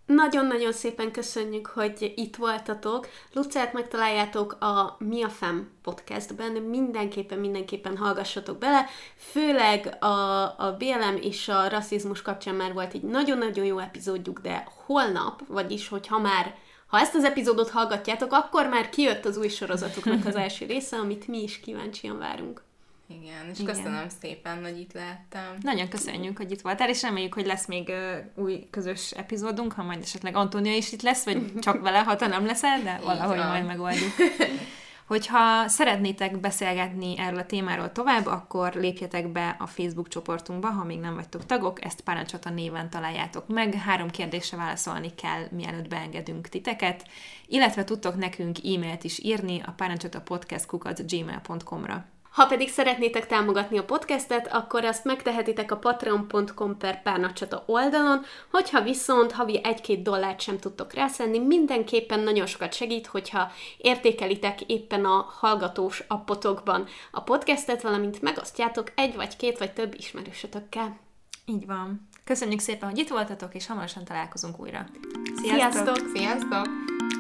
Nagyon-nagyon szépen köszönjük, hogy itt voltatok. Lucát megtaláljátok a Mi a Fem podcastben, mindenképpen, mindenképpen hallgassatok bele. Főleg a, a BLM és a rasszizmus kapcsán már volt egy nagyon-nagyon jó epizódjuk, de holnap, vagyis hogyha már ha ezt az epizódot hallgatjátok, akkor már kijött az új sorozatuknak az első része, amit mi is kíváncsian várunk. Igen, és Igen. köszönöm szépen, hogy itt lehettem. Nagyon köszönjük, hogy itt voltál, és reméljük, hogy lesz még uh, új közös epizódunk, ha majd esetleg Antónia is itt lesz, vagy csak vele, ha te nem leszel, de valahogy majd megoldjuk. Hogyha szeretnétek beszélgetni erről a témáról tovább, akkor lépjetek be a Facebook csoportunkba, ha még nem vagytok tagok, ezt Parancsata néven találjátok meg. Három kérdésre válaszolni kell, mielőtt beengedünk titeket, illetve tudtok nekünk e-mailt is írni a parancsatapodcast.gmail.com-ra. Ha pedig szeretnétek támogatni a podcastet, akkor azt megtehetitek a patreon.com per párnacsata oldalon, hogyha viszont havi 1-2 dollárt sem tudtok rászenni, mindenképpen nagyon sokat segít, hogyha értékelitek éppen a hallgatós appotokban a podcastet, valamint megosztjátok egy vagy két vagy több ismerősötökkel. Így van. Köszönjük szépen, hogy itt voltatok, és hamarosan találkozunk újra. Sziasztok! Sziasztok! Sziasztok.